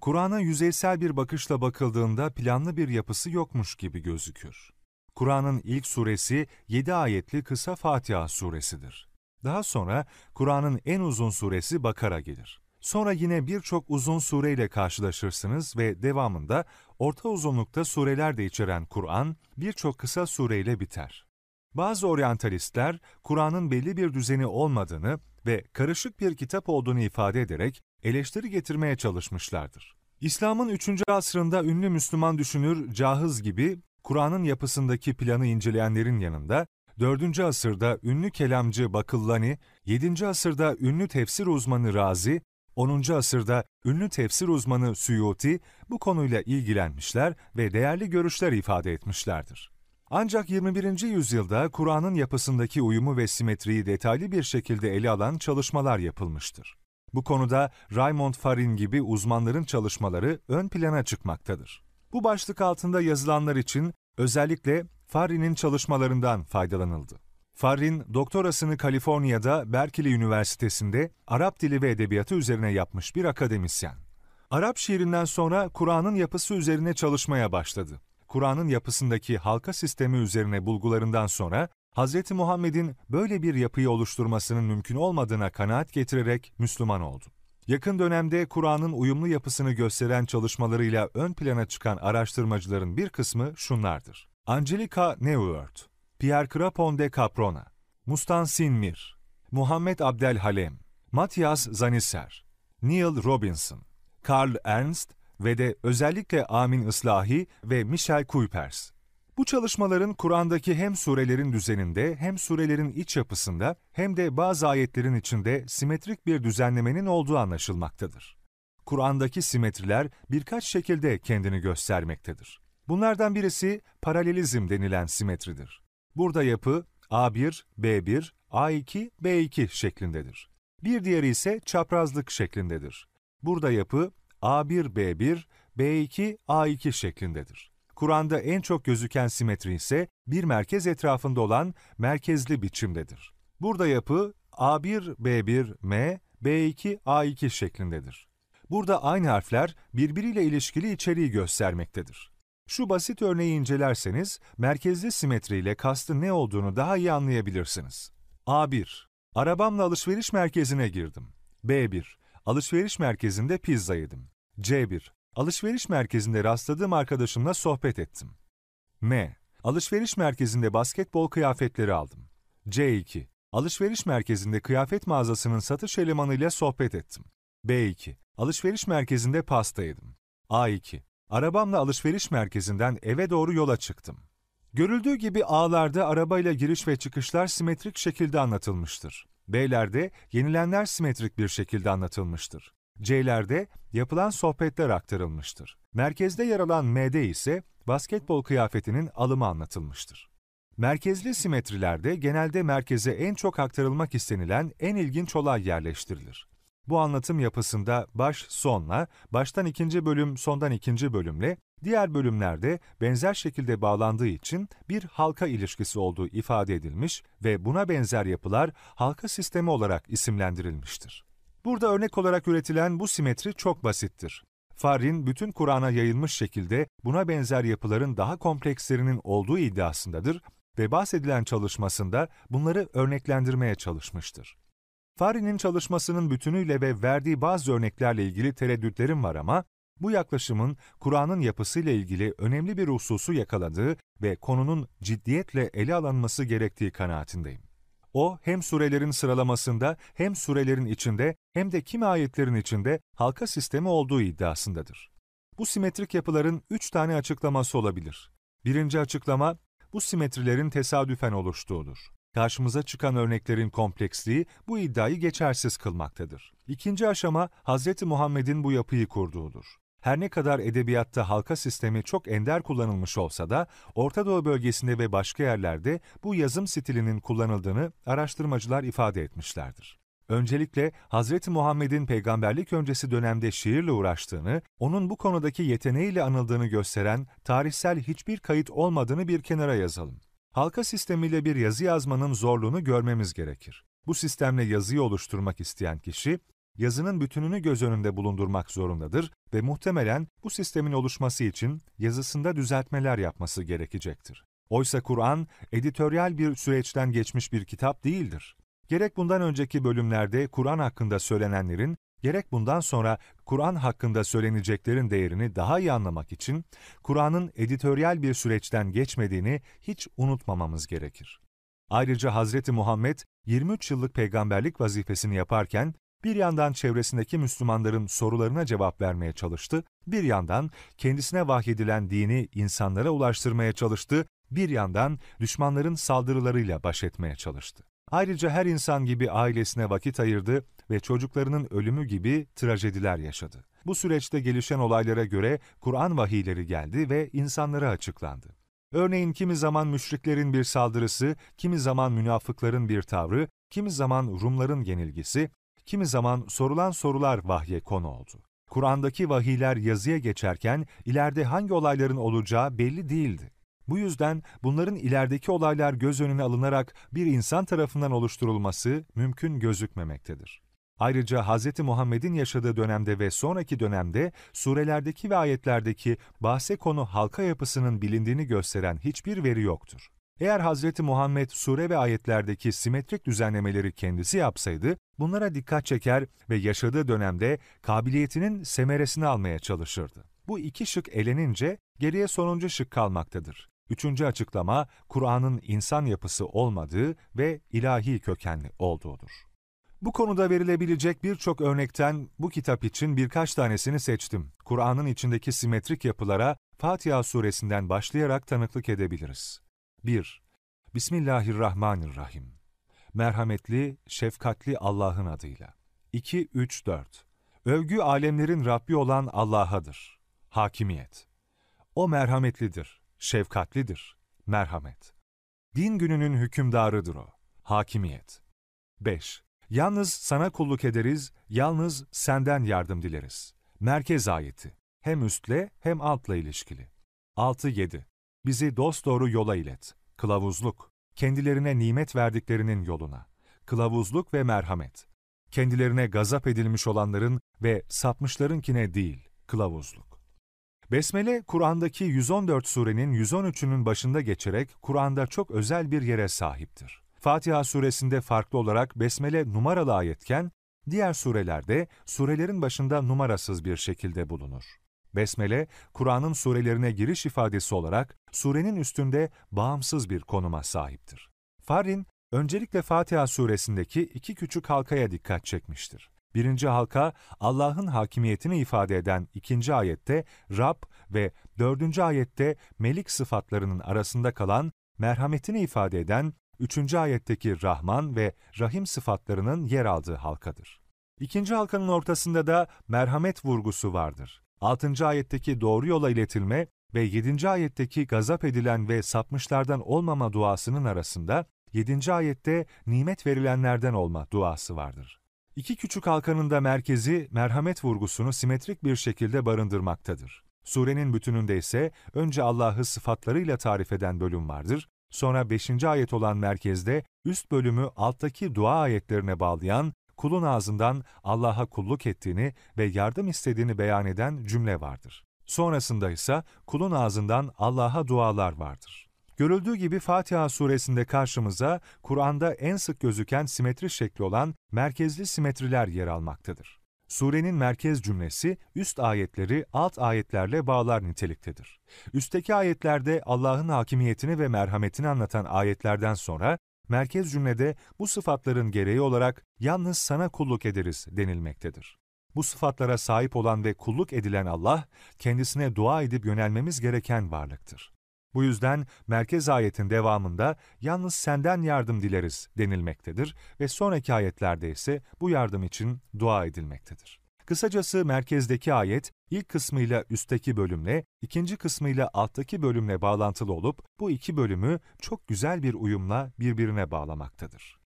Kur'an'a yüzeysel bir bakışla bakıldığında planlı bir yapısı yokmuş gibi gözükür. Kur'an'ın ilk suresi 7 ayetli kısa Fatiha suresidir. Daha sonra Kur'an'ın en uzun suresi Bakara gelir. Sonra yine birçok uzun sureyle karşılaşırsınız ve devamında orta uzunlukta sureler de içeren Kur'an birçok kısa sureyle biter. Bazı oryantalistler Kur'an'ın belli bir düzeni olmadığını ve karışık bir kitap olduğunu ifade ederek eleştiri getirmeye çalışmışlardır. İslam'ın 3. asrında ünlü Müslüman düşünür Cahız gibi Kur'an'ın yapısındaki planı inceleyenlerin yanında 4. asırda ünlü kelamcı Bakıllani, 7. asırda ünlü tefsir uzmanı Razi, 10. asırda ünlü tefsir uzmanı Suyuti bu konuyla ilgilenmişler ve değerli görüşler ifade etmişlerdir. Ancak 21. yüzyılda Kur'an'ın yapısındaki uyumu ve simetriyi detaylı bir şekilde ele alan çalışmalar yapılmıştır. Bu konuda Raymond Farin gibi uzmanların çalışmaları ön plana çıkmaktadır. Bu başlık altında yazılanlar için özellikle Farin'in çalışmalarından faydalanıldı. Farin, doktorasını Kaliforniya'da Berkeley Üniversitesi'nde Arap dili ve edebiyatı üzerine yapmış bir akademisyen. Arap şiirinden sonra Kur'an'ın yapısı üzerine çalışmaya başladı. Kur'an'ın yapısındaki halka sistemi üzerine bulgularından sonra Hz. Muhammed'in böyle bir yapıyı oluşturmasının mümkün olmadığına kanaat getirerek Müslüman oldu. Yakın dönemde Kur'an'ın uyumlu yapısını gösteren çalışmalarıyla ön plana çıkan araştırmacıların bir kısmı şunlardır. Angelica Neuwirth, Pierre Crapon de Caprona, Mustansin Mir, Muhammed Abdel Halem, Matthias Zanisser, Neil Robinson, Karl Ernst ve de özellikle Amin Islahi ve Michel Kuipers. Bu çalışmaların Kur'an'daki hem surelerin düzeninde hem surelerin iç yapısında hem de bazı ayetlerin içinde simetrik bir düzenlemenin olduğu anlaşılmaktadır. Kur'an'daki simetriler birkaç şekilde kendini göstermektedir. Bunlardan birisi paralelizm denilen simetridir. Burada yapı A1, B1, A2, B2 şeklindedir. Bir diğeri ise çaprazlık şeklindedir. Burada yapı A1, B1, B2, A2 şeklindedir. Kur'an'da en çok gözüken simetri ise bir merkez etrafında olan merkezli biçimdedir. Burada yapı A1, B1, M, B2, A2 şeklindedir. Burada aynı harfler birbiriyle ilişkili içeriği göstermektedir. Şu basit örneği incelerseniz, merkezli simetriyle kastın ne olduğunu daha iyi anlayabilirsiniz. A1. Arabamla alışveriş merkezine girdim. B1. Alışveriş merkezinde pizza yedim. C1. Alışveriş merkezinde rastladığım arkadaşımla sohbet ettim. M. Alışveriş merkezinde basketbol kıyafetleri aldım. C2. Alışveriş merkezinde kıyafet mağazasının satış elemanıyla sohbet ettim. B2. Alışveriş merkezinde pasta yedim. A2. Arabamla alışveriş merkezinden eve doğru yola çıktım. Görüldüğü gibi A'larda arabayla giriş ve çıkışlar simetrik şekilde anlatılmıştır. B'lerde yenilenler simetrik bir şekilde anlatılmıştır. C'lerde yapılan sohbetler aktarılmıştır. Merkezde yer alan M'de ise basketbol kıyafetinin alımı anlatılmıştır. Merkezli simetrilerde genelde merkeze en çok aktarılmak istenilen en ilginç olay yerleştirilir. Bu anlatım yapısında baş sonla, baştan ikinci bölüm sondan ikinci bölümle, diğer bölümlerde benzer şekilde bağlandığı için bir halka ilişkisi olduğu ifade edilmiş ve buna benzer yapılar halka sistemi olarak isimlendirilmiştir. Burada örnek olarak üretilen bu simetri çok basittir. Farrin bütün Kur'an'a yayılmış şekilde buna benzer yapıların daha komplekslerinin olduğu iddiasındadır ve bahsedilen çalışmasında bunları örneklendirmeye çalışmıştır. Fari'nin çalışmasının bütünüyle ve verdiği bazı örneklerle ilgili tereddütlerim var ama bu yaklaşımın Kur'an'ın yapısıyla ilgili önemli bir hususu yakaladığı ve konunun ciddiyetle ele alınması gerektiği kanaatindeyim. O hem surelerin sıralamasında hem surelerin içinde hem de kimi ayetlerin içinde halka sistemi olduğu iddiasındadır. Bu simetrik yapıların üç tane açıklaması olabilir. Birinci açıklama, bu simetrilerin tesadüfen oluştuğudur. Karşımıza çıkan örneklerin kompleksliği bu iddiayı geçersiz kılmaktadır. İkinci aşama, Hz. Muhammed'in bu yapıyı kurduğudur. Her ne kadar edebiyatta halka sistemi çok ender kullanılmış olsa da, Orta Doğu bölgesinde ve başka yerlerde bu yazım stilinin kullanıldığını araştırmacılar ifade etmişlerdir. Öncelikle Hz. Muhammed'in peygamberlik öncesi dönemde şiirle uğraştığını, onun bu konudaki yeteneğiyle anıldığını gösteren tarihsel hiçbir kayıt olmadığını bir kenara yazalım. Halka sistemiyle bir yazı yazmanın zorluğunu görmemiz gerekir. Bu sistemle yazıyı oluşturmak isteyen kişi, yazının bütününü göz önünde bulundurmak zorundadır ve muhtemelen bu sistemin oluşması için yazısında düzeltmeler yapması gerekecektir. Oysa Kur'an, editoryal bir süreçten geçmiş bir kitap değildir. Gerek bundan önceki bölümlerde Kur'an hakkında söylenenlerin, gerek bundan sonra Kur'an hakkında söyleneceklerin değerini daha iyi anlamak için Kur'an'ın editoryal bir süreçten geçmediğini hiç unutmamamız gerekir. Ayrıca Hazreti Muhammed 23 yıllık peygamberlik vazifesini yaparken bir yandan çevresindeki Müslümanların sorularına cevap vermeye çalıştı, bir yandan kendisine vahyedilen dini insanlara ulaştırmaya çalıştı, bir yandan düşmanların saldırılarıyla baş etmeye çalıştı. Ayrıca her insan gibi ailesine vakit ayırdı ve çocuklarının ölümü gibi trajediler yaşadı. Bu süreçte gelişen olaylara göre Kur'an vahiyleri geldi ve insanlara açıklandı. Örneğin kimi zaman müşriklerin bir saldırısı, kimi zaman münafıkların bir tavrı, kimi zaman Rumların yenilgisi, kimi zaman sorulan sorular vahye konu oldu. Kur'an'daki vahiyler yazıya geçerken ileride hangi olayların olacağı belli değildi. Bu yüzden bunların ilerideki olaylar göz önüne alınarak bir insan tarafından oluşturulması mümkün gözükmemektedir. Ayrıca Hz. Muhammed'in yaşadığı dönemde ve sonraki dönemde surelerdeki ve ayetlerdeki bahse konu halka yapısının bilindiğini gösteren hiçbir veri yoktur. Eğer Hz. Muhammed sure ve ayetlerdeki simetrik düzenlemeleri kendisi yapsaydı, bunlara dikkat çeker ve yaşadığı dönemde kabiliyetinin semeresini almaya çalışırdı. Bu iki şık elenince geriye sonuncu şık kalmaktadır. Üçüncü açıklama, Kur'an'ın insan yapısı olmadığı ve ilahi kökenli olduğudur. Bu konuda verilebilecek birçok örnekten bu kitap için birkaç tanesini seçtim. Kur'an'ın içindeki simetrik yapılara Fatiha suresinden başlayarak tanıklık edebiliriz. 1. Bismillahirrahmanirrahim. Merhametli, şefkatli Allah'ın adıyla. 2, 3, 4. Övgü alemlerin Rabbi olan Allah'adır. Hakimiyet. O merhametlidir, şefkatlidir. Merhamet. Din gününün hükümdarıdır o. Hakimiyet. 5. Yalnız sana kulluk ederiz, yalnız senden yardım dileriz. Merkez ayeti. Hem üstle hem altla ilişkili. 6-7. Bizi dosdoğru yola ilet. Kılavuzluk. Kendilerine nimet verdiklerinin yoluna. Kılavuzluk ve merhamet. Kendilerine gazap edilmiş olanların ve sapmışlarınkine değil, kılavuzluk. Besmele, Kur'an'daki 114 surenin 113'ünün başında geçerek Kur'an'da çok özel bir yere sahiptir. Fatiha suresinde farklı olarak Besmele numaralı ayetken, diğer surelerde surelerin başında numarasız bir şekilde bulunur. Besmele, Kur'an'ın surelerine giriş ifadesi olarak surenin üstünde bağımsız bir konuma sahiptir. Farin, öncelikle Fatiha suresindeki iki küçük halkaya dikkat çekmiştir. Birinci halka, Allah'ın hakimiyetini ifade eden ikinci ayette Rab ve dördüncü ayette Melik sıfatlarının arasında kalan merhametini ifade eden üçüncü ayetteki Rahman ve Rahim sıfatlarının yer aldığı halkadır. İkinci halkanın ortasında da merhamet vurgusu vardır. 6. ayetteki doğru yola iletilme ve 7. ayetteki gazap edilen ve sapmışlardan olmama duasının arasında 7. ayette nimet verilenlerden olma duası vardır. İki küçük halkanın da merkezi merhamet vurgusunu simetrik bir şekilde barındırmaktadır. Surenin bütününde ise önce Allah'ı sıfatlarıyla tarif eden bölüm vardır, sonra 5. ayet olan merkezde üst bölümü alttaki dua ayetlerine bağlayan kulun ağzından Allah'a kulluk ettiğini ve yardım istediğini beyan eden cümle vardır. Sonrasında ise kulun ağzından Allah'a dualar vardır. Görüldüğü gibi Fatiha suresinde karşımıza Kur'an'da en sık gözüken simetri şekli olan merkezli simetriler yer almaktadır. Surenin merkez cümlesi üst ayetleri alt ayetlerle bağlar niteliktedir. Üstteki ayetlerde Allah'ın hakimiyetini ve merhametini anlatan ayetlerden sonra merkez cümlede bu sıfatların gereği olarak yalnız sana kulluk ederiz denilmektedir. Bu sıfatlara sahip olan ve kulluk edilen Allah, kendisine dua edip yönelmemiz gereken varlıktır. Bu yüzden merkez ayetin devamında yalnız senden yardım dileriz denilmektedir ve sonraki ayetlerde ise bu yardım için dua edilmektedir. Kısacası merkezdeki ayet, ilk kısmıyla üstteki bölümle, ikinci kısmıyla alttaki bölümle bağlantılı olup, bu iki bölümü çok güzel bir uyumla birbirine bağlamaktadır.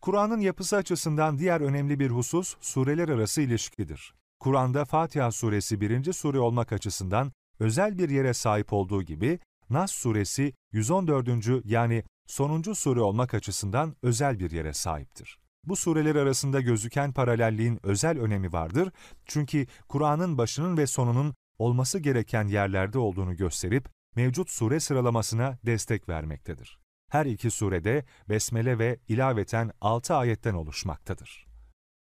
Kur'an'ın yapısı açısından diğer önemli bir husus, sureler arası ilişkidir. Kur'an'da Fatiha suresi birinci sure olmak açısından özel bir yere sahip olduğu gibi, Nas suresi 114. yani sonuncu sure olmak açısından özel bir yere sahiptir. Bu sureler arasında gözüken paralelliğin özel önemi vardır çünkü Kur'an'ın başının ve sonunun olması gereken yerlerde olduğunu gösterip mevcut sure sıralamasına destek vermektedir. Her iki surede besmele ve ilaveten altı ayetten oluşmaktadır.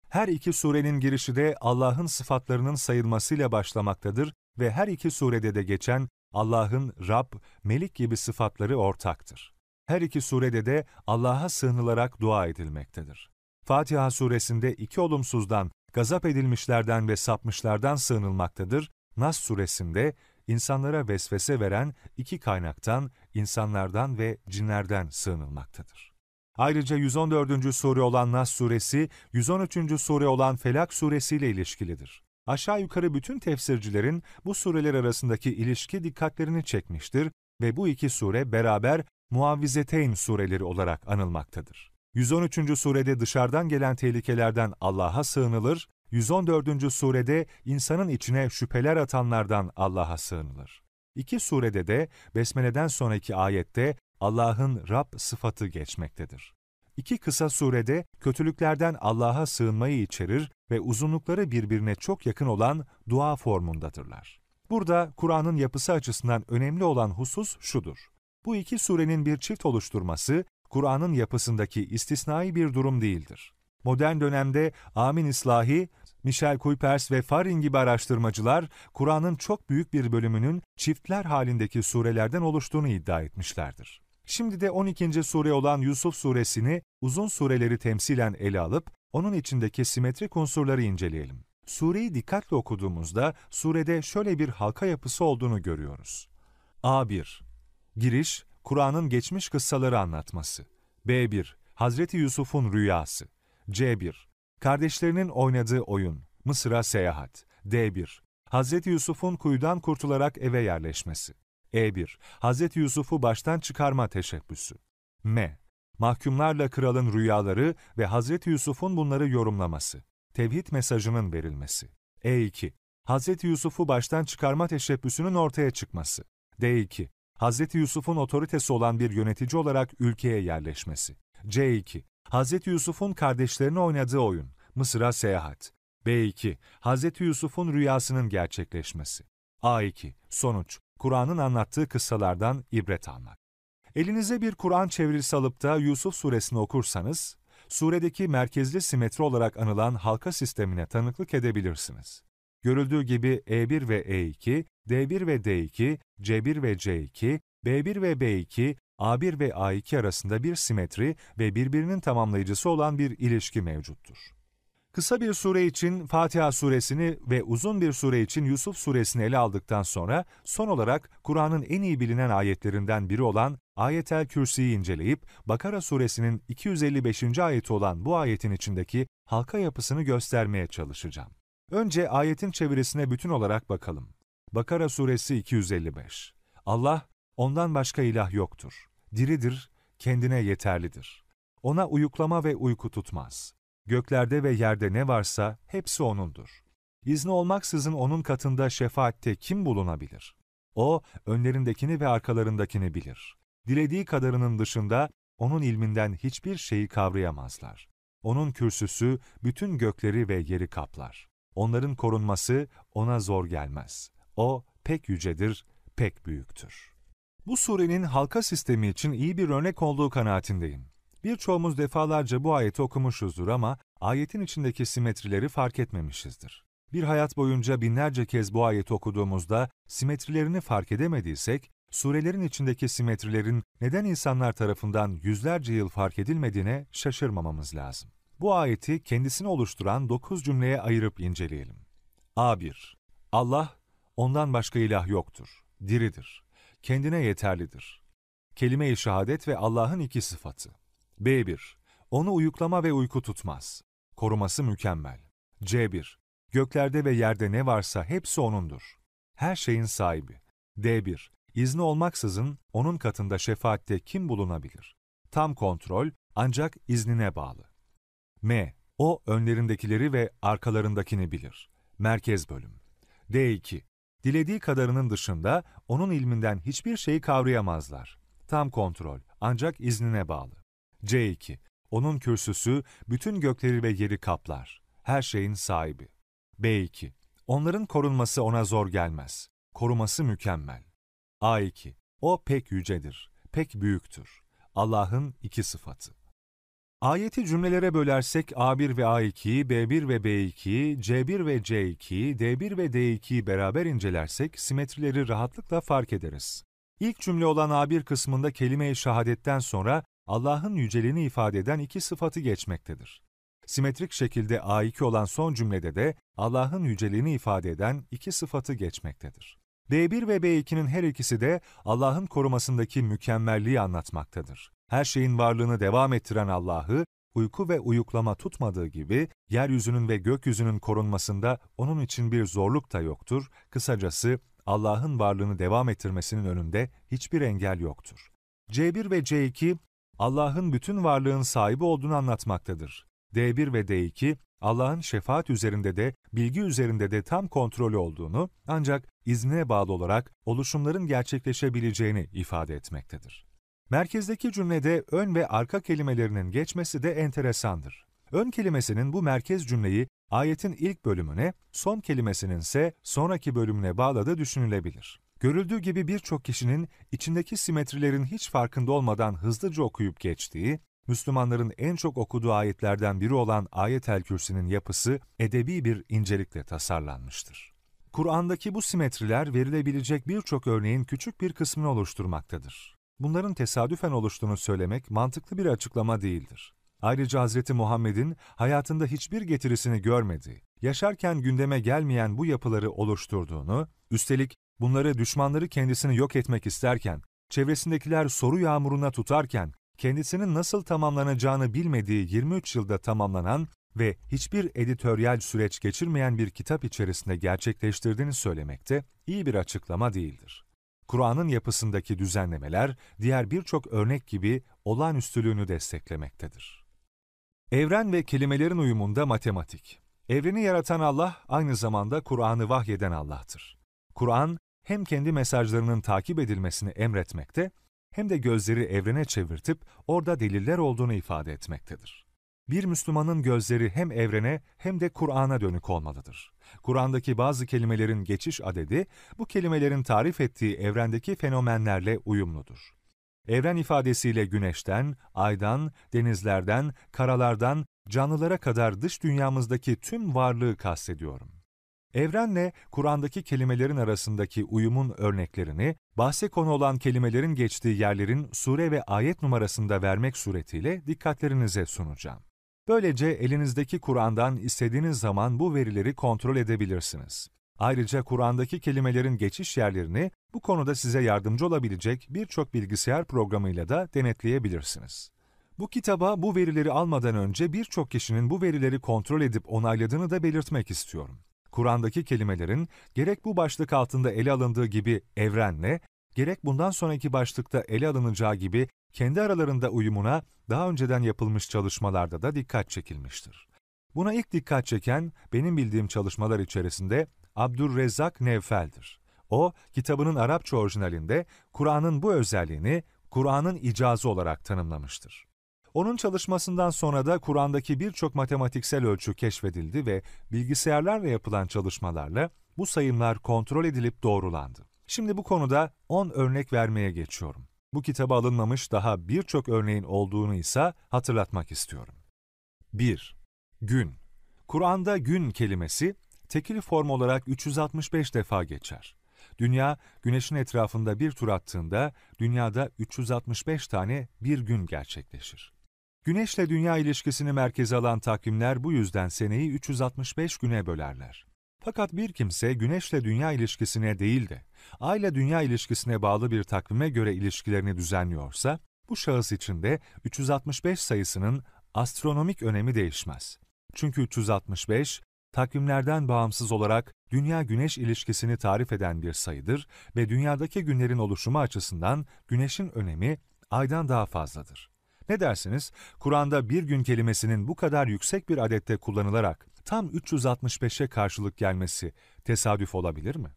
Her iki surenin girişi de Allah'ın sıfatlarının sayılmasıyla başlamaktadır ve her iki surede de geçen Allah'ın Rab, Melik gibi sıfatları ortaktır. Her iki surede de Allah'a sığınılarak dua edilmektedir. Fatiha suresinde iki olumsuzdan, gazap edilmişlerden ve sapmışlardan sığınılmaktadır. Nas suresinde insanlara vesvese veren iki kaynaktan, insanlardan ve cinlerden sığınılmaktadır. Ayrıca 114. sure olan Nas suresi, 113. sure olan Felak suresiyle ilişkilidir. Aşağı yukarı bütün tefsircilerin bu sureler arasındaki ilişki dikkatlerini çekmiştir ve bu iki sure beraber Muavvizeteyn sureleri olarak anılmaktadır. 113. surede dışarıdan gelen tehlikelerden Allah'a sığınılır, 114. surede insanın içine şüpheler atanlardan Allah'a sığınılır. İki surede de Besmele'den sonraki ayette Allah'ın Rab sıfatı geçmektedir. İki kısa surede kötülüklerden Allah'a sığınmayı içerir ve uzunlukları birbirine çok yakın olan dua formundadırlar. Burada Kur'an'ın yapısı açısından önemli olan husus şudur. Bu iki surenin bir çift oluşturması, Kur'an'ın yapısındaki istisnai bir durum değildir. Modern dönemde Amin İslahi, Michel Kuipers ve Farin gibi araştırmacılar, Kur'an'ın çok büyük bir bölümünün çiftler halindeki surelerden oluştuğunu iddia etmişlerdir. Şimdi de 12. sure olan Yusuf suresini uzun sureleri temsilen ele alıp, onun içindeki simetrik unsurları inceleyelim. Sureyi dikkatle okuduğumuzda surede şöyle bir halka yapısı olduğunu görüyoruz. A1 Giriş, Kur'an'ın geçmiş kıssaları anlatması. B1 Hazreti Yusuf'un rüyası. C1 Kardeşlerinin oynadığı oyun. Mısır'a seyahat. D1. Hazreti Yusuf'un kuyudan kurtularak eve yerleşmesi. E1. Hazreti Yusuf'u baştan çıkarma teşebbüsü. M. Mahkumlarla kralın rüyaları ve Hazreti Yusuf'un bunları yorumlaması. Tevhid mesajının verilmesi. E2. Hazreti Yusuf'u baştan çıkarma teşebbüsünün ortaya çıkması. D2. Hazreti Yusuf'un otoritesi olan bir yönetici olarak ülkeye yerleşmesi. C2. Hazreti Yusuf'un kardeşlerine oynadığı oyun, Mısır'a seyahat. B2. Hazreti Yusuf'un rüyasının gerçekleşmesi. A2. Sonuç, Kur'an'ın anlattığı kıssalardan ibret almak. Elinize bir Kur'an çevirisi alıp da Yusuf suresini okursanız, suredeki merkezli simetri olarak anılan halka sistemine tanıklık edebilirsiniz. Görüldüğü gibi E1 ve E2, D1 ve D2, C1 ve C2, B1 ve B2, A1 ve A2 arasında bir simetri ve birbirinin tamamlayıcısı olan bir ilişki mevcuttur. Kısa bir sure için Fatiha suresini ve uzun bir sure için Yusuf suresini ele aldıktan sonra son olarak Kur'an'ın en iyi bilinen ayetlerinden biri olan Ayetel Kürsi'yi inceleyip Bakara suresinin 255. ayeti olan bu ayetin içindeki halka yapısını göstermeye çalışacağım. Önce ayetin çevirisine bütün olarak bakalım. Bakara suresi 255. Allah, ondan başka ilah yoktur. Diridir, kendine yeterlidir. Ona uyuklama ve uyku tutmaz. Göklerde ve yerde ne varsa hepsi O'nundur. İzni olmaksızın O'nun katında şefaatte kim bulunabilir? O, önlerindekini ve arkalarındakini bilir. Dilediği kadarının dışında O'nun ilminden hiçbir şeyi kavrayamazlar. O'nun kürsüsü bütün gökleri ve yeri kaplar. Onların korunması O'na zor gelmez. O pek yücedir, pek büyüktür. Bu surenin halka sistemi için iyi bir örnek olduğu kanaatindeyim. Birçoğumuz defalarca bu ayeti okumuşuzdur ama ayetin içindeki simetrileri fark etmemişizdir. Bir hayat boyunca binlerce kez bu ayeti okuduğumuzda simetrilerini fark edemediysek, surelerin içindeki simetrilerin neden insanlar tarafından yüzlerce yıl fark edilmediğine şaşırmamamız lazım. Bu ayeti kendisini oluşturan dokuz cümleye ayırıp inceleyelim. A1. Allah, ondan başka ilah yoktur, diridir, kendine yeterlidir. Kelime-i şehadet ve Allah'ın iki sıfatı. B1. Onu uyuklama ve uyku tutmaz. Koruması mükemmel. C1. Göklerde ve yerde ne varsa hepsi O'nundur. Her şeyin sahibi. D1. İzni olmaksızın O'nun katında şefaatte kim bulunabilir? Tam kontrol ancak iznine bağlı. M. O önlerindekileri ve arkalarındakini bilir. Merkez bölüm. D2. Dilediği kadarının dışında onun ilminden hiçbir şeyi kavrayamazlar. Tam kontrol ancak iznine bağlı. C2. Onun kürsüsü bütün gökleri ve yeri kaplar. Her şeyin sahibi. B2. Onların korunması ona zor gelmez. Koruması mükemmel. A2. O pek yücedir, pek büyüktür. Allah'ın iki sıfatı. Ayeti cümlelere bölersek A1 ve A2'yi, B1 ve B2'yi, C1 ve C2'yi, D1 ve D2'yi beraber incelersek simetrileri rahatlıkla fark ederiz. İlk cümle olan A1 kısmında kelime-i şehadetten sonra Allah'ın yüceliğini ifade eden iki sıfatı geçmektedir. Simetrik şekilde A2 olan son cümlede de Allah'ın yüceliğini ifade eden iki sıfatı geçmektedir. B1 ve B2'nin her ikisi de Allah'ın korumasındaki mükemmelliği anlatmaktadır. Her şeyin varlığını devam ettiren Allah'ı, uyku ve uyuklama tutmadığı gibi, yeryüzünün ve gökyüzünün korunmasında onun için bir zorluk da yoktur. Kısacası, Allah'ın varlığını devam ettirmesinin önünde hiçbir engel yoktur. C1 ve C2, Allah'ın bütün varlığın sahibi olduğunu anlatmaktadır. D1 ve D2, Allah'ın şefaat üzerinde de, bilgi üzerinde de tam kontrolü olduğunu, ancak iznine bağlı olarak oluşumların gerçekleşebileceğini ifade etmektedir. Merkezdeki cümlede ön ve arka kelimelerinin geçmesi de enteresandır. Ön kelimesinin bu merkez cümleyi ayetin ilk bölümüne, son kelimesinin ise sonraki bölümüne bağladığı düşünülebilir. Görüldüğü gibi birçok kişinin içindeki simetrilerin hiç farkında olmadan hızlıca okuyup geçtiği, Müslümanların en çok okuduğu ayetlerden biri olan Ayet-el Kürsi'nin yapısı edebi bir incelikle tasarlanmıştır. Kur'an'daki bu simetriler verilebilecek birçok örneğin küçük bir kısmını oluşturmaktadır. Bunların tesadüfen oluştuğunu söylemek mantıklı bir açıklama değildir. Ayrıca Hz. Muhammed'in hayatında hiçbir getirisini görmediği, yaşarken gündeme gelmeyen bu yapıları oluşturduğunu, üstelik bunları düşmanları kendisini yok etmek isterken, çevresindekiler soru yağmuruna tutarken, kendisinin nasıl tamamlanacağını bilmediği 23 yılda tamamlanan ve hiçbir editoryal süreç geçirmeyen bir kitap içerisinde gerçekleştirdiğini söylemekte iyi bir açıklama değildir. Kur'an'ın yapısındaki düzenlemeler diğer birçok örnek gibi olağanüstülüğünü desteklemektedir. Evren ve kelimelerin uyumunda matematik. Evreni yaratan Allah aynı zamanda Kur'an'ı vahyeden Allah'tır. Kur'an hem kendi mesajlarının takip edilmesini emretmekte hem de gözleri evrene çevirtip orada deliller olduğunu ifade etmektedir. Bir Müslümanın gözleri hem evrene hem de Kur'an'a dönük olmalıdır. Kur'an'daki bazı kelimelerin geçiş adedi, bu kelimelerin tarif ettiği evrendeki fenomenlerle uyumludur. Evren ifadesiyle güneşten, aydan, denizlerden, karalardan, canlılara kadar dış dünyamızdaki tüm varlığı kastediyorum. Evrenle Kur'an'daki kelimelerin arasındaki uyumun örneklerini, bahse konu olan kelimelerin geçtiği yerlerin sure ve ayet numarasında vermek suretiyle dikkatlerinize sunacağım. Böylece elinizdeki Kur'an'dan istediğiniz zaman bu verileri kontrol edebilirsiniz. Ayrıca Kur'an'daki kelimelerin geçiş yerlerini bu konuda size yardımcı olabilecek birçok bilgisayar programıyla da denetleyebilirsiniz. Bu kitaba bu verileri almadan önce birçok kişinin bu verileri kontrol edip onayladığını da belirtmek istiyorum. Kur'an'daki kelimelerin gerek bu başlık altında ele alındığı gibi evrenle, gerek bundan sonraki başlıkta ele alınacağı gibi kendi aralarında uyumuna daha önceden yapılmış çalışmalarda da dikkat çekilmiştir. Buna ilk dikkat çeken benim bildiğim çalışmalar içerisinde Abdurrezzak Nevfel'dir. O, kitabının Arapça orijinalinde Kur'an'ın bu özelliğini Kur'an'ın icazı olarak tanımlamıştır. Onun çalışmasından sonra da Kur'an'daki birçok matematiksel ölçü keşfedildi ve bilgisayarlarla yapılan çalışmalarla bu sayımlar kontrol edilip doğrulandı. Şimdi bu konuda 10 örnek vermeye geçiyorum. Bu kitaba alınmamış daha birçok örneğin olduğunu ise hatırlatmak istiyorum. 1. Gün Kur'an'da gün kelimesi tekil form olarak 365 defa geçer. Dünya, güneşin etrafında bir tur attığında dünyada 365 tane bir gün gerçekleşir. Güneşle dünya ilişkisini merkeze alan takvimler bu yüzden seneyi 365 güne bölerler. Fakat bir kimse güneşle dünya ilişkisine değil de ay ile dünya ilişkisine bağlı bir takvime göre ilişkilerini düzenliyorsa, bu şahıs için de 365 sayısının astronomik önemi değişmez. Çünkü 365, takvimlerden bağımsız olarak dünya-güneş ilişkisini tarif eden bir sayıdır ve dünyadaki günlerin oluşumu açısından güneşin önemi aydan daha fazladır. Ne dersiniz? Kur'an'da bir gün kelimesinin bu kadar yüksek bir adette kullanılarak tam 365'e karşılık gelmesi tesadüf olabilir mi?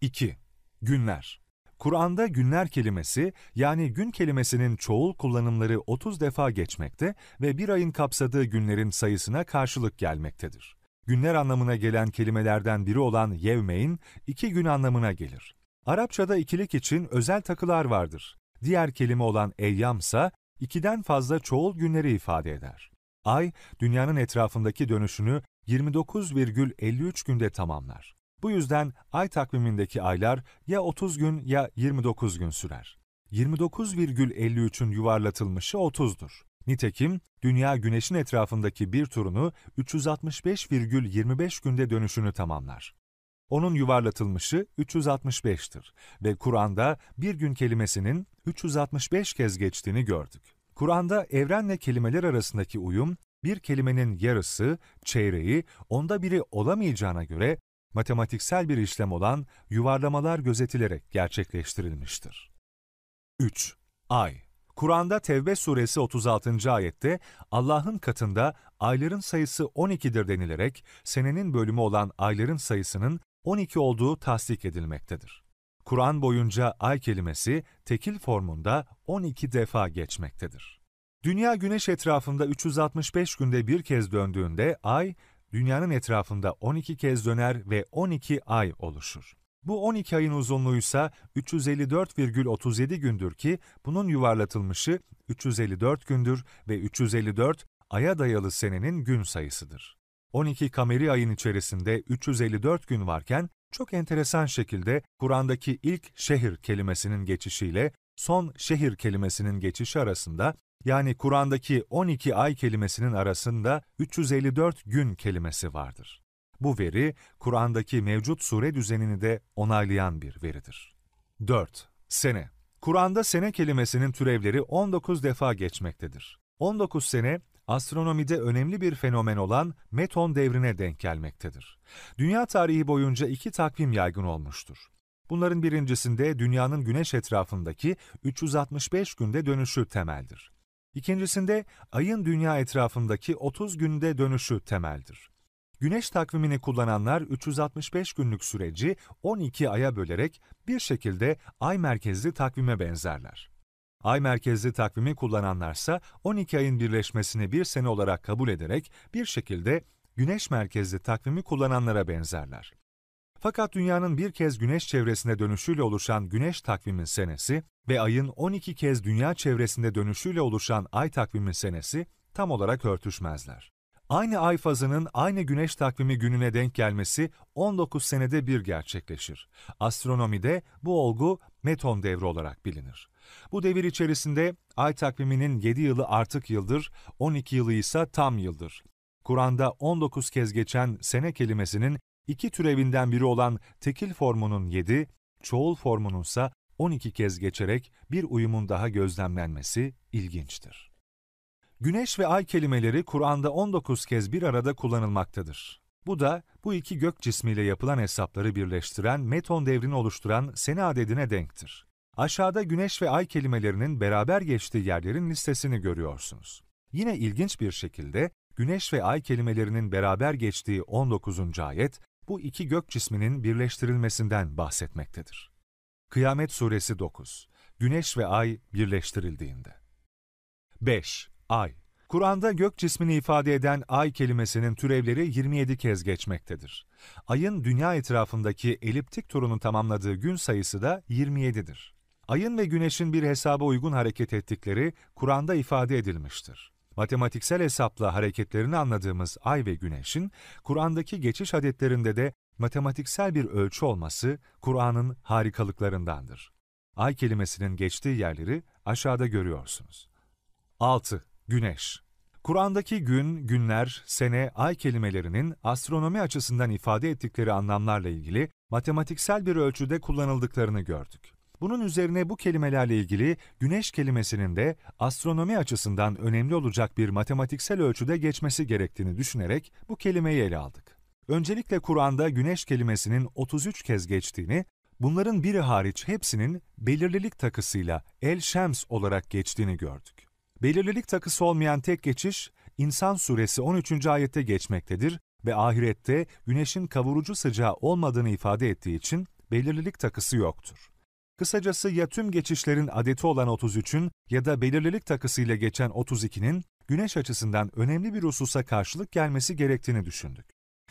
2. Günler Kur'an'da günler kelimesi yani gün kelimesinin çoğul kullanımları 30 defa geçmekte ve bir ayın kapsadığı günlerin sayısına karşılık gelmektedir. Günler anlamına gelen kelimelerden biri olan yevmeyn, iki gün anlamına gelir. Arapçada ikilik için özel takılar vardır. Diğer kelime olan eyyamsa ikiden fazla çoğul günleri ifade eder. Ay, dünyanın etrafındaki dönüşünü 29,53 günde tamamlar. Bu yüzden ay takvimindeki aylar ya 30 gün ya 29 gün sürer. 29,53'ün yuvarlatılmışı 30'dur. Nitekim dünya güneşin etrafındaki bir turunu 365,25 günde dönüşünü tamamlar. Onun yuvarlatılmışı 365'tir ve Kur'an'da bir gün kelimesinin 365 kez geçtiğini gördük. Kur'an'da evrenle kelimeler arasındaki uyum, bir kelimenin yarısı, çeyreği, onda biri olamayacağına göre matematiksel bir işlem olan yuvarlamalar gözetilerek gerçekleştirilmiştir. 3. Ay Kur'an'da Tevbe suresi 36. ayette Allah'ın katında ayların sayısı 12'dir denilerek senenin bölümü olan ayların sayısının 12 olduğu tasdik edilmektedir. Kur'an boyunca ay kelimesi tekil formunda 12 defa geçmektedir. Dünya güneş etrafında 365 günde bir kez döndüğünde ay, dünyanın etrafında 12 kez döner ve 12 ay oluşur. Bu 12 ayın uzunluğu ise 354,37 gündür ki bunun yuvarlatılmışı 354 gündür ve 354 aya dayalı senenin gün sayısıdır. 12 kameri ayın içerisinde 354 gün varken çok enteresan şekilde Kur'an'daki ilk şehir kelimesinin geçişiyle son şehir kelimesinin geçişi arasında yani Kur'an'daki 12 ay kelimesinin arasında 354 gün kelimesi vardır. Bu veri, Kur'an'daki mevcut sure düzenini de onaylayan bir veridir. 4. Sene Kur'an'da sene kelimesinin türevleri 19 defa geçmektedir. 19 sene, astronomide önemli bir fenomen olan Meton devrine denk gelmektedir. Dünya tarihi boyunca iki takvim yaygın olmuştur. Bunların birincisinde dünyanın güneş etrafındaki 365 günde dönüşü temeldir. İkincisinde ayın dünya etrafındaki 30 günde dönüşü temeldir. Güneş takvimini kullananlar 365 günlük süreci 12 aya bölerek bir şekilde ay merkezli takvime benzerler. Ay merkezli takvimi kullananlarsa 12 ayın birleşmesini bir sene olarak kabul ederek bir şekilde güneş merkezli takvimi kullananlara benzerler. Fakat dünyanın bir kez güneş çevresinde dönüşüyle oluşan güneş takvimin senesi ve ayın 12 kez dünya çevresinde dönüşüyle oluşan ay takvimin senesi tam olarak örtüşmezler. Aynı ay fazının aynı güneş takvimi gününe denk gelmesi 19 senede bir gerçekleşir. Astronomide bu olgu Meton devri olarak bilinir. Bu devir içerisinde ay takviminin 7 yılı artık yıldır, 12 yılı ise tam yıldır. Kur'an'da 19 kez geçen sene kelimesinin iki türevinden biri olan tekil formunun 7, çoğul formunun ise 12 kez geçerek bir uyumun daha gözlemlenmesi ilginçtir. Güneş ve ay kelimeleri Kur'an'da 19 kez bir arada kullanılmaktadır. Bu da bu iki gök cismiyle yapılan hesapları birleştiren meton devrini oluşturan sene adedine denktir. Aşağıda güneş ve ay kelimelerinin beraber geçtiği yerlerin listesini görüyorsunuz. Yine ilginç bir şekilde güneş ve ay kelimelerinin beraber geçtiği 19. ayet bu iki gök cisminin birleştirilmesinden bahsetmektedir. Kıyamet Suresi 9 Güneş ve ay birleştirildiğinde 5. Ay Kur'an'da gök cismini ifade eden ay kelimesinin türevleri 27 kez geçmektedir. Ayın dünya etrafındaki eliptik turunu tamamladığı gün sayısı da 27'dir. Ayın ve güneşin bir hesaba uygun hareket ettikleri Kur'an'da ifade edilmiştir. Matematiksel hesapla hareketlerini anladığımız ay ve güneşin, Kur'an'daki geçiş adetlerinde de matematiksel bir ölçü olması Kur'an'ın harikalıklarındandır. Ay kelimesinin geçtiği yerleri aşağıda görüyorsunuz. 6. Güneş Kur'an'daki gün, günler, sene, ay kelimelerinin astronomi açısından ifade ettikleri anlamlarla ilgili matematiksel bir ölçüde kullanıldıklarını gördük. Bunun üzerine bu kelimelerle ilgili güneş kelimesinin de astronomi açısından önemli olacak bir matematiksel ölçüde geçmesi gerektiğini düşünerek bu kelimeyi ele aldık. Öncelikle Kur'an'da güneş kelimesinin 33 kez geçtiğini, bunların biri hariç hepsinin belirlilik takısıyla el-şems olarak geçtiğini gördük. Belirlilik takısı olmayan tek geçiş, İnsan suresi 13. ayette geçmektedir ve ahirette güneşin kavurucu sıcağı olmadığını ifade ettiği için belirlilik takısı yoktur. Kısacası ya tüm geçişlerin adeti olan 33'ün ya da belirlilik takısıyla geçen 32'nin güneş açısından önemli bir hususa karşılık gelmesi gerektiğini düşündük.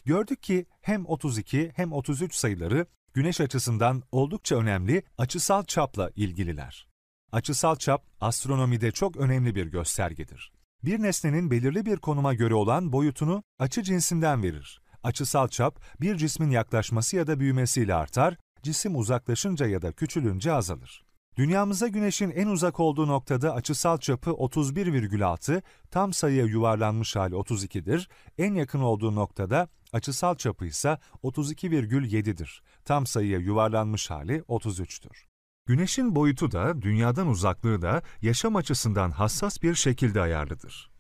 Gördük ki hem 32 hem 33 sayıları güneş açısından oldukça önemli açısal çapla ilgililer. Açısal çap astronomide çok önemli bir göstergedir. Bir nesnenin belirli bir konuma göre olan boyutunu açı cinsinden verir. Açısal çap bir cismin yaklaşması ya da büyümesiyle artar cisim uzaklaşınca ya da küçülünce azalır. Dünyamıza Güneş'in en uzak olduğu noktada açısal çapı 31,6, tam sayıya yuvarlanmış hali 32'dir. En yakın olduğu noktada açısal çapı ise 32,7'dir. Tam sayıya yuvarlanmış hali 33'tür. Güneşin boyutu da, dünyadan uzaklığı da yaşam açısından hassas bir şekilde ayarlıdır.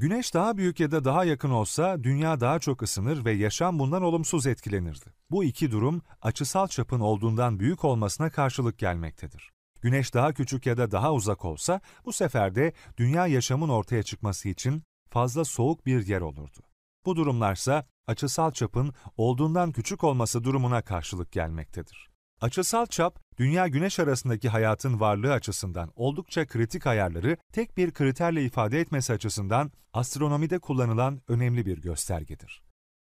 Güneş daha büyük ya da daha yakın olsa dünya daha çok ısınır ve yaşam bundan olumsuz etkilenirdi. Bu iki durum açısal çapın olduğundan büyük olmasına karşılık gelmektedir. Güneş daha küçük ya da daha uzak olsa bu sefer de dünya yaşamın ortaya çıkması için fazla soğuk bir yer olurdu. Bu durumlarsa açısal çapın olduğundan küçük olması durumuna karşılık gelmektedir. Açısal çap, dünya-güneş arasındaki hayatın varlığı açısından oldukça kritik ayarları tek bir kriterle ifade etmesi açısından astronomide kullanılan önemli bir göstergedir.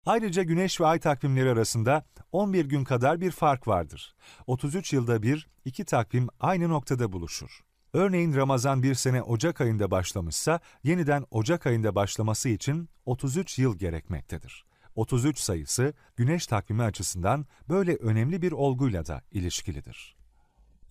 Ayrıca güneş ve ay takvimleri arasında 11 gün kadar bir fark vardır. 33 yılda bir iki takvim aynı noktada buluşur. Örneğin Ramazan bir sene Ocak ayında başlamışsa yeniden Ocak ayında başlaması için 33 yıl gerekmektedir. 33 sayısı güneş takvimi açısından böyle önemli bir olguyla da ilişkilidir.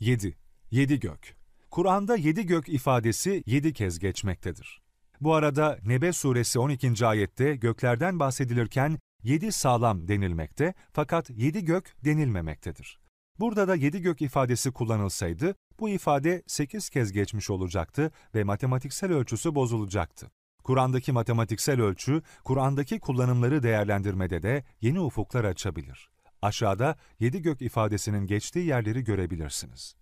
7. Yedi gök Kur'an'da yedi gök ifadesi yedi kez geçmektedir. Bu arada Nebe suresi 12. ayette göklerden bahsedilirken yedi sağlam denilmekte fakat yedi gök denilmemektedir. Burada da yedi gök ifadesi kullanılsaydı bu ifade sekiz kez geçmiş olacaktı ve matematiksel ölçüsü bozulacaktı. Kur'an'daki matematiksel ölçü, Kur'an'daki kullanımları değerlendirmede de yeni ufuklar açabilir. Aşağıda yedi gök ifadesinin geçtiği yerleri görebilirsiniz.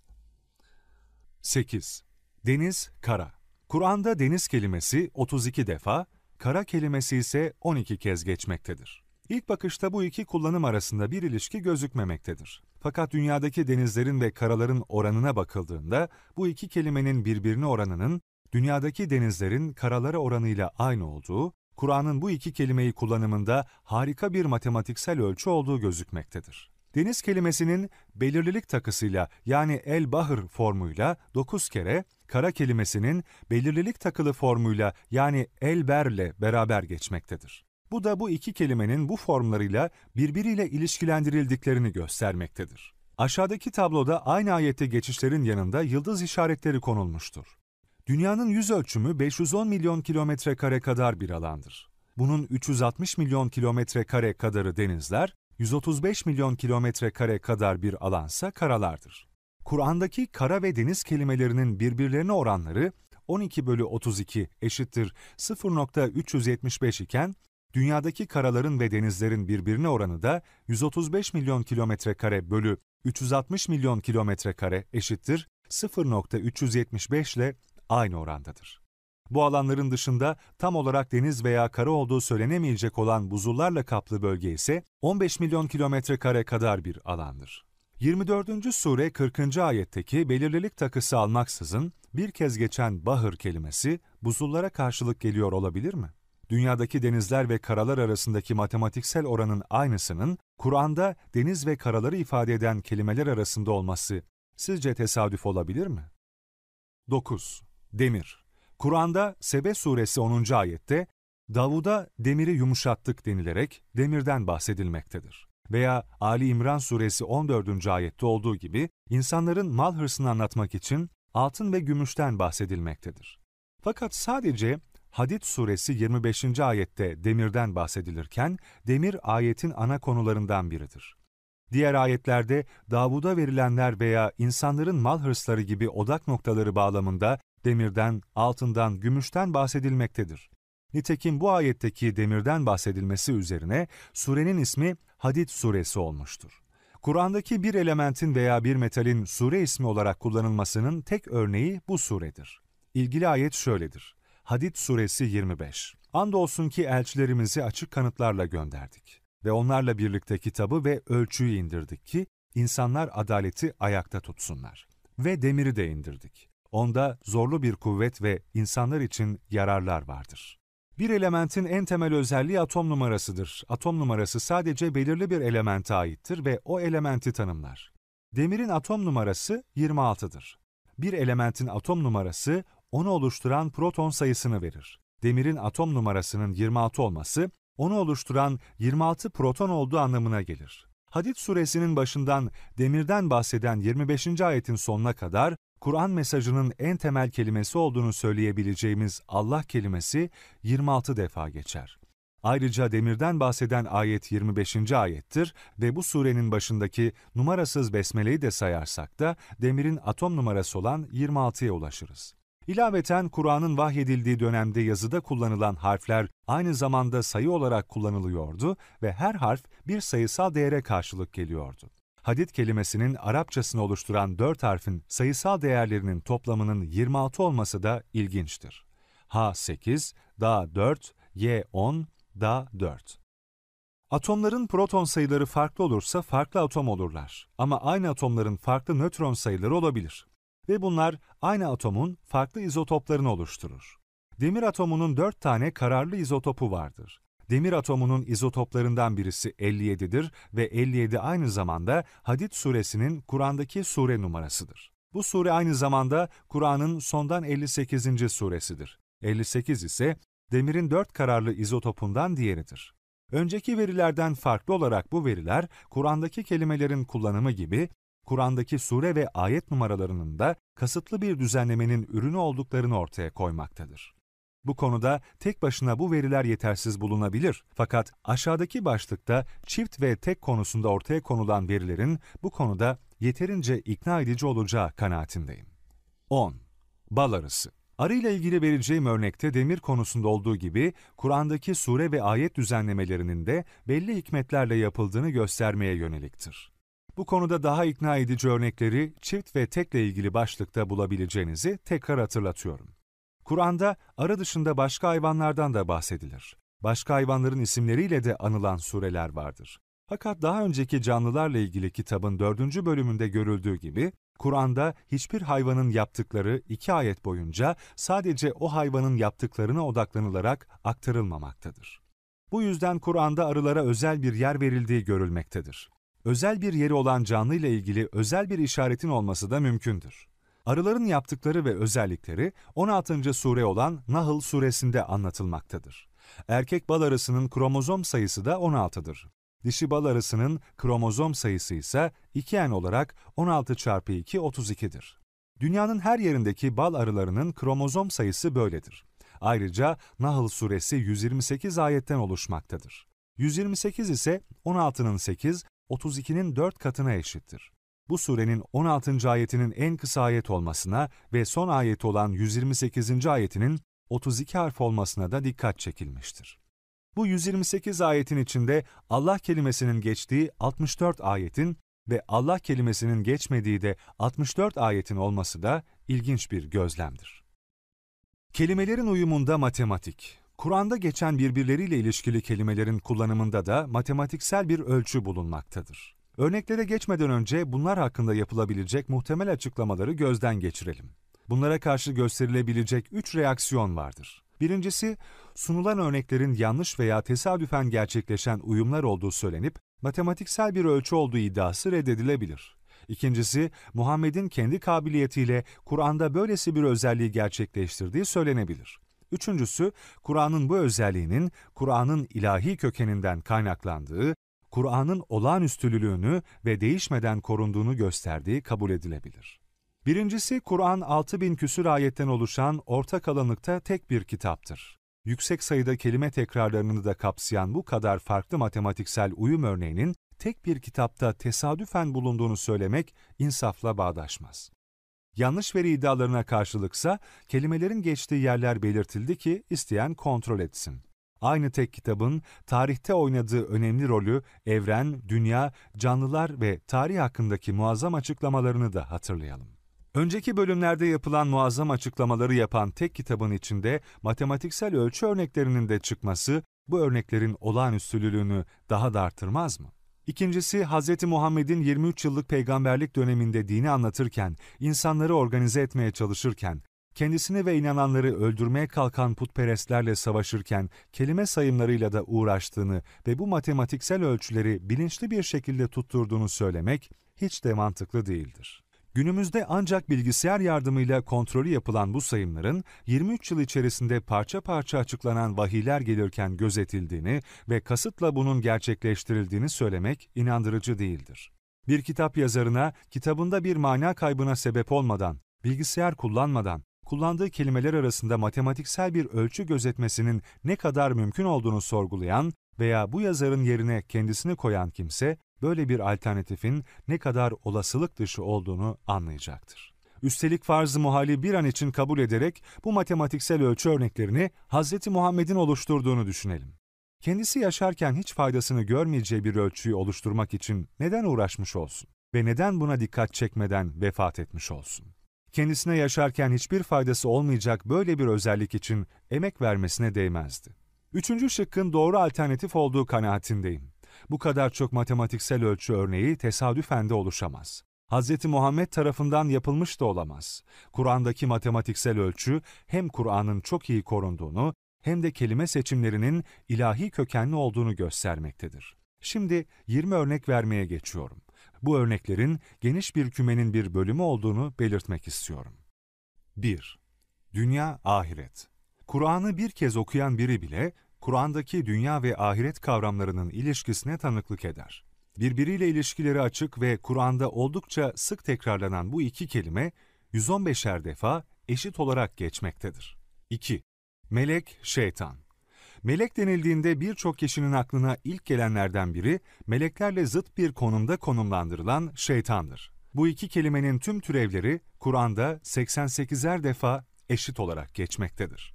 8. Deniz, kara. Kur'an'da deniz kelimesi 32 defa, kara kelimesi ise 12 kez geçmektedir. İlk bakışta bu iki kullanım arasında bir ilişki gözükmemektedir. Fakat dünyadaki denizlerin ve karaların oranına bakıldığında bu iki kelimenin birbirine oranının dünyadaki denizlerin karalara oranıyla aynı olduğu, Kur'an'ın bu iki kelimeyi kullanımında harika bir matematiksel ölçü olduğu gözükmektedir. Deniz kelimesinin belirlilik takısıyla yani el-bahır formuyla 9 kere, kara kelimesinin belirlilik takılı formuyla yani el-berle beraber geçmektedir. Bu da bu iki kelimenin bu formlarıyla birbiriyle ilişkilendirildiklerini göstermektedir. Aşağıdaki tabloda aynı ayette geçişlerin yanında yıldız işaretleri konulmuştur. Dünyanın yüz ölçümü 510 milyon kilometre kare kadar bir alandır. Bunun 360 milyon kilometre kare kadarı denizler, 135 milyon kilometre kare kadar bir alansa karalardır. Kur'an'daki kara ve deniz kelimelerinin birbirlerine oranları 12 bölü 32 eşittir 0.375 iken, dünyadaki karaların ve denizlerin birbirine oranı da 135 milyon kilometre kare bölü 360 milyon kilometre kare eşittir 0.375 ile aynı orandadır. Bu alanların dışında tam olarak deniz veya kara olduğu söylenemeyecek olan buzullarla kaplı bölge ise 15 milyon kilometre kare kadar bir alandır. 24. sure 40. ayetteki belirlilik takısı almaksızın bir kez geçen bahır kelimesi buzullara karşılık geliyor olabilir mi? Dünyadaki denizler ve karalar arasındaki matematiksel oranın aynısının Kur'an'da deniz ve karaları ifade eden kelimeler arasında olması sizce tesadüf olabilir mi? 9. Demir Kur'an'da Sebe suresi 10. ayette Davud'a demiri yumuşattık denilerek demirden bahsedilmektedir. Veya Ali İmran suresi 14. ayette olduğu gibi insanların mal hırsını anlatmak için altın ve gümüşten bahsedilmektedir. Fakat sadece Hadid suresi 25. ayette demirden bahsedilirken demir ayetin ana konularından biridir. Diğer ayetlerde Davud'a verilenler veya insanların mal hırsları gibi odak noktaları bağlamında demirden, altından, gümüşten bahsedilmektedir. Nitekim bu ayetteki demirden bahsedilmesi üzerine surenin ismi Hadid suresi olmuştur. Kur'an'daki bir elementin veya bir metalin sure ismi olarak kullanılmasının tek örneği bu suredir. İlgili ayet şöyledir. Hadid suresi 25. Andolsun ki elçilerimizi açık kanıtlarla gönderdik ve onlarla birlikte kitabı ve ölçüyü indirdik ki insanlar adaleti ayakta tutsunlar. Ve demiri de indirdik. Onda zorlu bir kuvvet ve insanlar için yararlar vardır. Bir elementin en temel özelliği atom numarasıdır. Atom numarası sadece belirli bir elemente aittir ve o elementi tanımlar. Demirin atom numarası 26'dır. Bir elementin atom numarası onu oluşturan proton sayısını verir. Demirin atom numarasının 26 olması, onu oluşturan 26 proton olduğu anlamına gelir. Hadid suresinin başından demirden bahseden 25. ayetin sonuna kadar Kur'an mesajının en temel kelimesi olduğunu söyleyebileceğimiz Allah kelimesi 26 defa geçer. Ayrıca demirden bahseden ayet 25. ayettir ve bu surenin başındaki numarasız besmeleyi de sayarsak da demirin atom numarası olan 26'ya ulaşırız. İlaveten Kur'an'ın vahyedildiği dönemde yazıda kullanılan harfler aynı zamanda sayı olarak kullanılıyordu ve her harf bir sayısal değere karşılık geliyordu. Hadid kelimesinin Arapçasını oluşturan dört harfin sayısal değerlerinin toplamının 26 olması da ilginçtir. H 8, Da 4, Y 10, Da 4. Atomların proton sayıları farklı olursa farklı atom olurlar. Ama aynı atomların farklı nötron sayıları olabilir. Ve bunlar aynı atomun farklı izotoplarını oluşturur. Demir atomunun 4 tane kararlı izotopu vardır. Demir atomunun izotoplarından birisi 57'dir ve 57 aynı zamanda Hadid suresinin Kur'an'daki sure numarasıdır. Bu sure aynı zamanda Kur'an'ın sondan 58. suresidir. 58 ise demirin 4 kararlı izotopundan diğeridir. Önceki verilerden farklı olarak bu veriler, Kur'an'daki kelimelerin kullanımı gibi, Kur'an'daki sure ve ayet numaralarının da kasıtlı bir düzenlemenin ürünü olduklarını ortaya koymaktadır. Bu konuda tek başına bu veriler yetersiz bulunabilir. Fakat aşağıdaki başlıkta çift ve tek konusunda ortaya konulan verilerin bu konuda yeterince ikna edici olacağı kanaatindeyim. 10. Bal arısı Arı ile ilgili vereceğim örnekte demir konusunda olduğu gibi Kur'an'daki sure ve ayet düzenlemelerinin de belli hikmetlerle yapıldığını göstermeye yöneliktir. Bu konuda daha ikna edici örnekleri çift ve tekle ilgili başlıkta bulabileceğinizi tekrar hatırlatıyorum. Kur'an'da arı dışında başka hayvanlardan da bahsedilir. Başka hayvanların isimleriyle de anılan sureler vardır. Fakat daha önceki canlılarla ilgili kitabın dördüncü bölümünde görüldüğü gibi, Kur'an'da hiçbir hayvanın yaptıkları iki ayet boyunca sadece o hayvanın yaptıklarına odaklanılarak aktarılmamaktadır. Bu yüzden Kur'an'da arılara özel bir yer verildiği görülmektedir. Özel bir yeri olan canlı ile ilgili özel bir işaretin olması da mümkündür. Arıların yaptıkları ve özellikleri 16. sure olan Nahl suresinde anlatılmaktadır. Erkek bal arısının kromozom sayısı da 16'dır. Dişi bal arısının kromozom sayısı ise 2N olarak 16 çarpı 2 32'dir. Dünyanın her yerindeki bal arılarının kromozom sayısı böyledir. Ayrıca Nahl suresi 128 ayetten oluşmaktadır. 128 ise 16'nın 8, 32'nin 4 katına eşittir. Bu surenin 16. ayetinin en kısa ayet olmasına ve son ayeti olan 128. ayetinin 32 harf olmasına da dikkat çekilmiştir. Bu 128 ayetin içinde Allah kelimesinin geçtiği 64 ayetin ve Allah kelimesinin geçmediği de 64 ayetin olması da ilginç bir gözlemdir. Kelimelerin uyumunda matematik. Kur'an'da geçen birbirleriyle ilişkili kelimelerin kullanımında da matematiksel bir ölçü bulunmaktadır. Örneklere geçmeden önce bunlar hakkında yapılabilecek muhtemel açıklamaları gözden geçirelim. Bunlara karşı gösterilebilecek üç reaksiyon vardır. Birincisi, sunulan örneklerin yanlış veya tesadüfen gerçekleşen uyumlar olduğu söylenip, matematiksel bir ölçü olduğu iddiası reddedilebilir. İkincisi, Muhammed'in kendi kabiliyetiyle Kur'an'da böylesi bir özelliği gerçekleştirdiği söylenebilir. Üçüncüsü, Kur'an'ın bu özelliğinin Kur'an'ın ilahi kökeninden kaynaklandığı, Kur'an'ın olağanüstülülüğünü ve değişmeden korunduğunu gösterdiği kabul edilebilir. Birincisi, Kur'an 6000 küsur ayetten oluşan orta kalınlıkta tek bir kitaptır. Yüksek sayıda kelime tekrarlarını da kapsayan bu kadar farklı matematiksel uyum örneğinin tek bir kitapta tesadüfen bulunduğunu söylemek insafla bağdaşmaz. Yanlış veri iddialarına karşılıksa kelimelerin geçtiği yerler belirtildi ki isteyen kontrol etsin. Aynı tek kitabın tarihte oynadığı önemli rolü evren, dünya, canlılar ve tarih hakkındaki muazzam açıklamalarını da hatırlayalım. Önceki bölümlerde yapılan muazzam açıklamaları yapan tek kitabın içinde matematiksel ölçü örneklerinin de çıkması bu örneklerin olağanüstülülüğünü daha da artırmaz mı? İkincisi, Hz. Muhammed'in 23 yıllık peygamberlik döneminde dini anlatırken, insanları organize etmeye çalışırken, kendisini ve inananları öldürmeye kalkan putperestlerle savaşırken kelime sayımlarıyla da uğraştığını ve bu matematiksel ölçüleri bilinçli bir şekilde tutturduğunu söylemek hiç de mantıklı değildir. Günümüzde ancak bilgisayar yardımıyla kontrolü yapılan bu sayımların 23 yıl içerisinde parça parça açıklanan vahiyler gelirken gözetildiğini ve kasıtla bunun gerçekleştirildiğini söylemek inandırıcı değildir. Bir kitap yazarına kitabında bir mana kaybına sebep olmadan, bilgisayar kullanmadan, kullandığı kelimeler arasında matematiksel bir ölçü gözetmesinin ne kadar mümkün olduğunu sorgulayan veya bu yazarın yerine kendisini koyan kimse, böyle bir alternatifin ne kadar olasılık dışı olduğunu anlayacaktır. Üstelik farz-ı muhali bir an için kabul ederek bu matematiksel ölçü örneklerini Hz. Muhammed'in oluşturduğunu düşünelim. Kendisi yaşarken hiç faydasını görmeyeceği bir ölçüyü oluşturmak için neden uğraşmış olsun ve neden buna dikkat çekmeden vefat etmiş olsun? Kendisine yaşarken hiçbir faydası olmayacak böyle bir özellik için emek vermesine değmezdi. Üçüncü şıkkın doğru alternatif olduğu kanaatindeyim. Bu kadar çok matematiksel ölçü örneği tesadüfen de oluşamaz. Hz. Muhammed tarafından yapılmış da olamaz. Kur'an'daki matematiksel ölçü hem Kur'an'ın çok iyi korunduğunu hem de kelime seçimlerinin ilahi kökenli olduğunu göstermektedir. Şimdi 20 örnek vermeye geçiyorum. Bu örneklerin geniş bir kümenin bir bölümü olduğunu belirtmek istiyorum. 1. Dünya, ahiret. Kur'an'ı bir kez okuyan biri bile Kur'an'daki dünya ve ahiret kavramlarının ilişkisine tanıklık eder. Birbiriyle ilişkileri açık ve Kur'an'da oldukça sık tekrarlanan bu iki kelime 115'er defa eşit olarak geçmektedir. 2. Melek, şeytan. Melek denildiğinde birçok kişinin aklına ilk gelenlerden biri meleklerle zıt bir konumda konumlandırılan şeytandır. Bu iki kelimenin tüm türevleri Kur'an'da 88'er defa eşit olarak geçmektedir.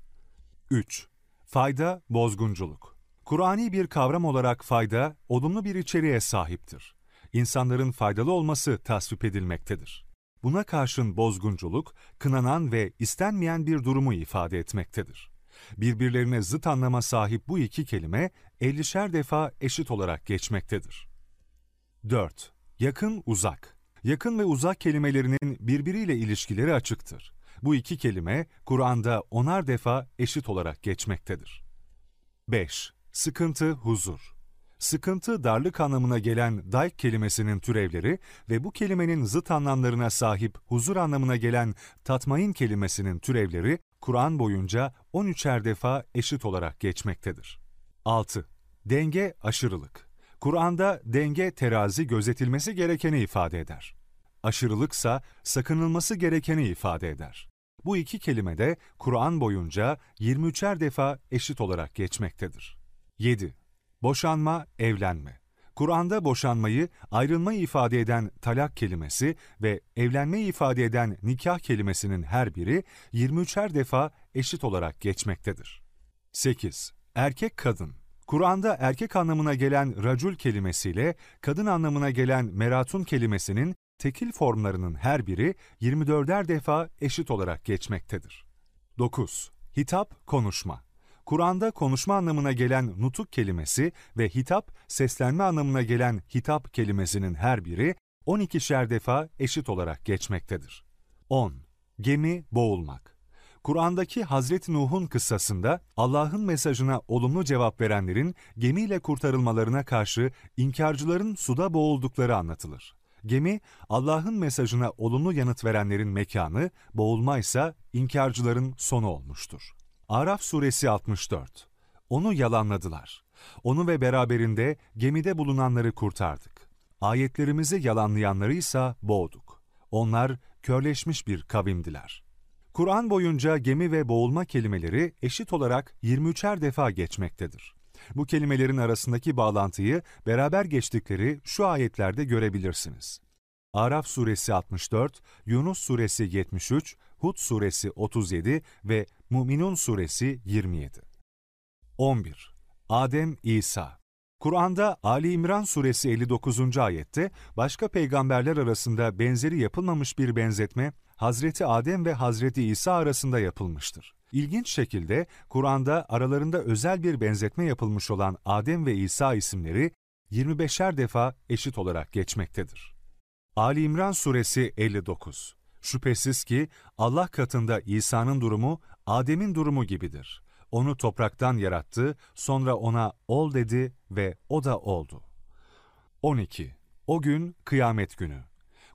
3. Fayda, bozgunculuk. Kur'ani bir kavram olarak fayda, olumlu bir içeriğe sahiptir. İnsanların faydalı olması tasvip edilmektedir. Buna karşın bozgunculuk, kınanan ve istenmeyen bir durumu ifade etmektedir. Birbirlerine zıt anlama sahip bu iki kelime, ellişer defa eşit olarak geçmektedir. 4. Yakın, uzak. Yakın ve uzak kelimelerinin birbiriyle ilişkileri açıktır. Bu iki kelime Kur'an'da onar defa eşit olarak geçmektedir. 5. Sıkıntı, huzur. Sıkıntı, darlık anlamına gelen dayk kelimesinin türevleri ve bu kelimenin zıt anlamlarına sahip huzur anlamına gelen tatmain kelimesinin türevleri Kur'an boyunca 13'er defa eşit olarak geçmektedir. 6. Denge, aşırılık. Kur'an'da denge terazi gözetilmesi gerekeni ifade eder. Aşırılıksa sakınılması gerekeni ifade eder. Bu iki kelime de Kur'an boyunca 23'er defa eşit olarak geçmektedir. 7. Boşanma, evlenme. Kur'an'da boşanmayı, ayrılmayı ifade eden talak kelimesi ve evlenmeyi ifade eden nikah kelimesinin her biri 23'er defa eşit olarak geçmektedir. 8. Erkek kadın. Kur'an'da erkek anlamına gelen racul kelimesiyle kadın anlamına gelen meratun kelimesinin tekil formlarının her biri 24'er defa eşit olarak geçmektedir. 9. Hitap, konuşma. Kur'an'da konuşma anlamına gelen nutuk kelimesi ve hitap, seslenme anlamına gelen hitap kelimesinin her biri 12'şer defa eşit olarak geçmektedir. 10. Gemi, boğulmak. Kur'an'daki Hazreti Nuh'un kıssasında Allah'ın mesajına olumlu cevap verenlerin gemiyle kurtarılmalarına karşı inkarcıların suda boğuldukları anlatılır. Gemi, Allah'ın mesajına olumlu yanıt verenlerin mekanı, boğulma ise inkarcıların sonu olmuştur. Araf suresi 64 Onu yalanladılar. Onu ve beraberinde gemide bulunanları kurtardık. Ayetlerimizi yalanlayanları ise boğduk. Onlar körleşmiş bir kavimdiler. Kur'an boyunca gemi ve boğulma kelimeleri eşit olarak 23'er defa geçmektedir. Bu kelimelerin arasındaki bağlantıyı beraber geçtikleri şu ayetlerde görebilirsiniz. Araf suresi 64, Yunus suresi 73, Hud suresi 37 ve Müminun suresi 27. 11. Adem İsa Kur'an'da Ali İmran suresi 59. ayette başka peygamberler arasında benzeri yapılmamış bir benzetme Hazreti Adem ve Hazreti İsa arasında yapılmıştır. İlginç şekilde Kur'an'da aralarında özel bir benzetme yapılmış olan Adem ve İsa isimleri 25'er defa eşit olarak geçmektedir. Ali İmran suresi 59 Şüphesiz ki Allah katında İsa'nın durumu Adem'in durumu gibidir. Onu topraktan yarattı, sonra ona ol dedi ve o da oldu. 12. O gün kıyamet günü.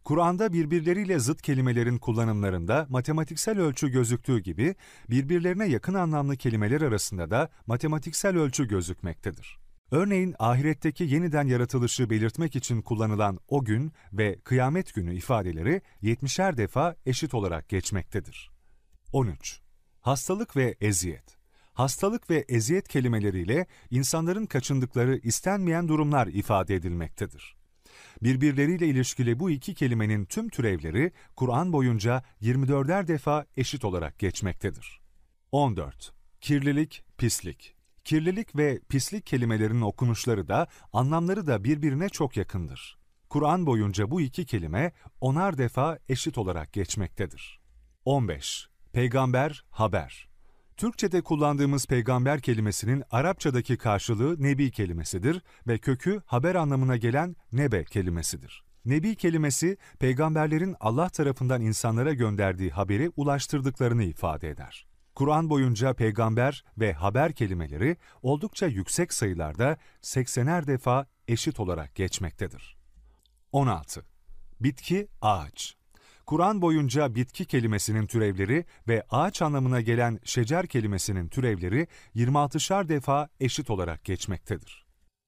Kur'an'da birbirleriyle zıt kelimelerin kullanımlarında matematiksel ölçü gözüktüğü gibi birbirlerine yakın anlamlı kelimeler arasında da matematiksel ölçü gözükmektedir. Örneğin ahiretteki yeniden yaratılışı belirtmek için kullanılan o gün ve kıyamet günü ifadeleri 70'er defa eşit olarak geçmektedir. 13. Hastalık ve eziyet. Hastalık ve eziyet kelimeleriyle insanların kaçındıkları istenmeyen durumlar ifade edilmektedir. Birbirleriyle ilişkili bu iki kelimenin tüm türevleri Kur'an boyunca 24'er defa eşit olarak geçmektedir. 14. Kirlilik, pislik. Kirlilik ve pislik kelimelerinin okunuşları da anlamları da birbirine çok yakındır. Kur'an boyunca bu iki kelime onar defa eşit olarak geçmektedir. 15. Peygamber, haber. Türkçe'de kullandığımız peygamber kelimesinin Arapçadaki karşılığı nebi kelimesidir ve kökü haber anlamına gelen nebe kelimesidir. Nebi kelimesi, peygamberlerin Allah tarafından insanlara gönderdiği haberi ulaştırdıklarını ifade eder. Kur'an boyunca peygamber ve haber kelimeleri oldukça yüksek sayılarda 80'er defa eşit olarak geçmektedir. 16. Bitki, ağaç. Kur'an boyunca bitki kelimesinin türevleri ve ağaç anlamına gelen şecer kelimesinin türevleri 26'şar defa eşit olarak geçmektedir.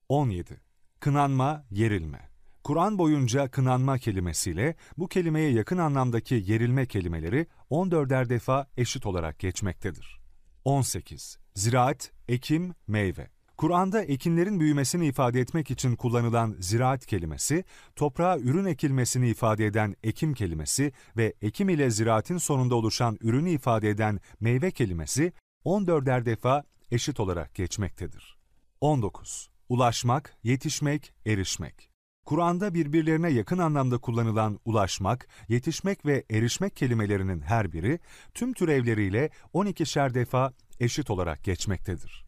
17. Kınanma, yerilme. Kur'an boyunca kınanma kelimesiyle bu kelimeye yakın anlamdaki yerilme kelimeleri 14'er defa eşit olarak geçmektedir. 18. Ziraat, ekim, meyve. Kur'an'da ekinlerin büyümesini ifade etmek için kullanılan ziraat kelimesi, toprağa ürün ekilmesini ifade eden ekim kelimesi ve ekim ile ziraatin sonunda oluşan ürünü ifade eden meyve kelimesi 14'er defa eşit olarak geçmektedir. 19. Ulaşmak, yetişmek, erişmek. Kur'an'da birbirlerine yakın anlamda kullanılan ulaşmak, yetişmek ve erişmek kelimelerinin her biri tüm türevleriyle 12'şer defa eşit olarak geçmektedir.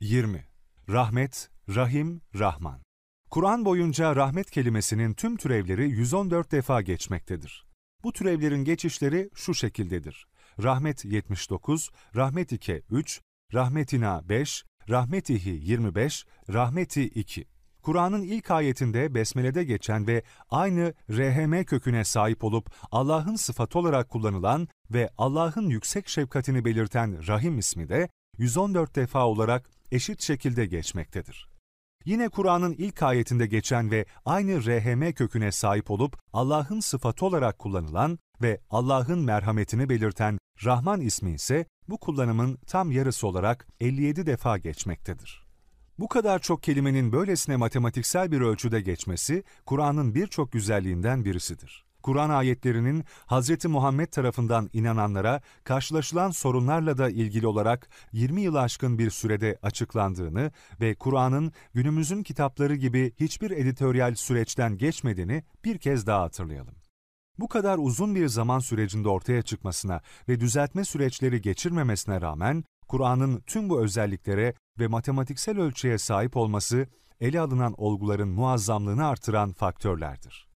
20. Rahmet, Rahim, Rahman. Kur'an boyunca rahmet kelimesinin tüm türevleri 114 defa geçmektedir. Bu türevlerin geçişleri şu şekildedir. Rahmet 79, Rahmet 2 3, Rahmetina 5, Rahmetihi 25, Rahmeti 2. Kur'an'ın ilk ayetinde Besmele'de geçen ve aynı RHM köküne sahip olup Allah'ın sıfatı olarak kullanılan ve Allah'ın yüksek şefkatini belirten Rahim ismi de 114 defa olarak eşit şekilde geçmektedir. Yine Kur'an'ın ilk ayetinde geçen ve aynı RHM köküne sahip olup Allah'ın sıfatı olarak kullanılan ve Allah'ın merhametini belirten Rahman ismi ise bu kullanımın tam yarısı olarak 57 defa geçmektedir. Bu kadar çok kelimenin böylesine matematiksel bir ölçüde geçmesi, Kur'an'ın birçok güzelliğinden birisidir. Kur'an ayetlerinin Hz. Muhammed tarafından inananlara karşılaşılan sorunlarla da ilgili olarak 20 yıl aşkın bir sürede açıklandığını ve Kur'an'ın günümüzün kitapları gibi hiçbir editoryal süreçten geçmediğini bir kez daha hatırlayalım. Bu kadar uzun bir zaman sürecinde ortaya çıkmasına ve düzeltme süreçleri geçirmemesine rağmen Kur'an'ın tüm bu özelliklere ve matematiksel ölçüye sahip olması ele alınan olguların muazzamlığını artıran faktörlerdir.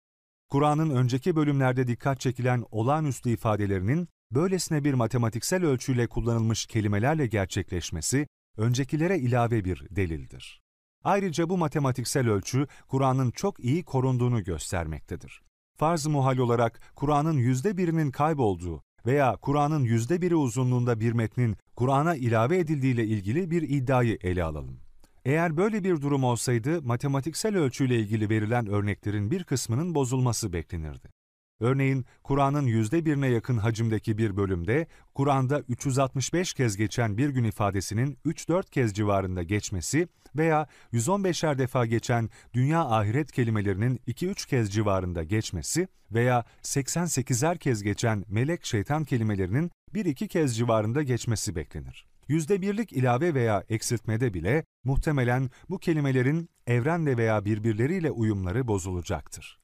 Kur'an'ın önceki bölümlerde dikkat çekilen olağanüstü ifadelerinin böylesine bir matematiksel ölçüyle kullanılmış kelimelerle gerçekleşmesi, öncekilere ilave bir delildir. Ayrıca bu matematiksel ölçü, Kur'an'ın çok iyi korunduğunu göstermektedir. Farz-ı muhal olarak Kur'an'ın yüzde birinin kaybolduğu veya Kur'an'ın yüzde biri uzunluğunda bir metnin Kur'an'a ilave edildiğiyle ilgili bir iddiayı ele alalım. Eğer böyle bir durum olsaydı, matematiksel ölçüyle ilgili verilen örneklerin bir kısmının bozulması beklenirdi. Örneğin, Kur'an'ın yüzde birine yakın hacimdeki bir bölümde, Kur'an'da 365 kez geçen bir gün ifadesinin 3-4 kez civarında geçmesi veya 115'er defa geçen dünya ahiret kelimelerinin 2-3 kez civarında geçmesi veya 88'er kez geçen melek şeytan kelimelerinin 1-2 kez civarında geçmesi beklenir. Yüzde birlik ilave veya eksiltmede bile muhtemelen bu kelimelerin evrenle veya birbirleriyle uyumları bozulacaktır.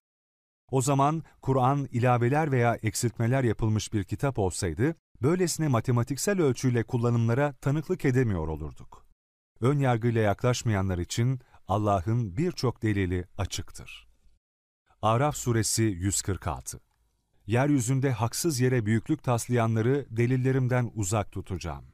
O zaman Kur'an ilaveler veya eksiltmeler yapılmış bir kitap olsaydı, böylesine matematiksel ölçüyle kullanımlara tanıklık edemiyor olurduk. Ön yargıyla yaklaşmayanlar için Allah'ın birçok delili açıktır. Araf Suresi 146 Yeryüzünde haksız yere büyüklük taslayanları delillerimden uzak tutacağım.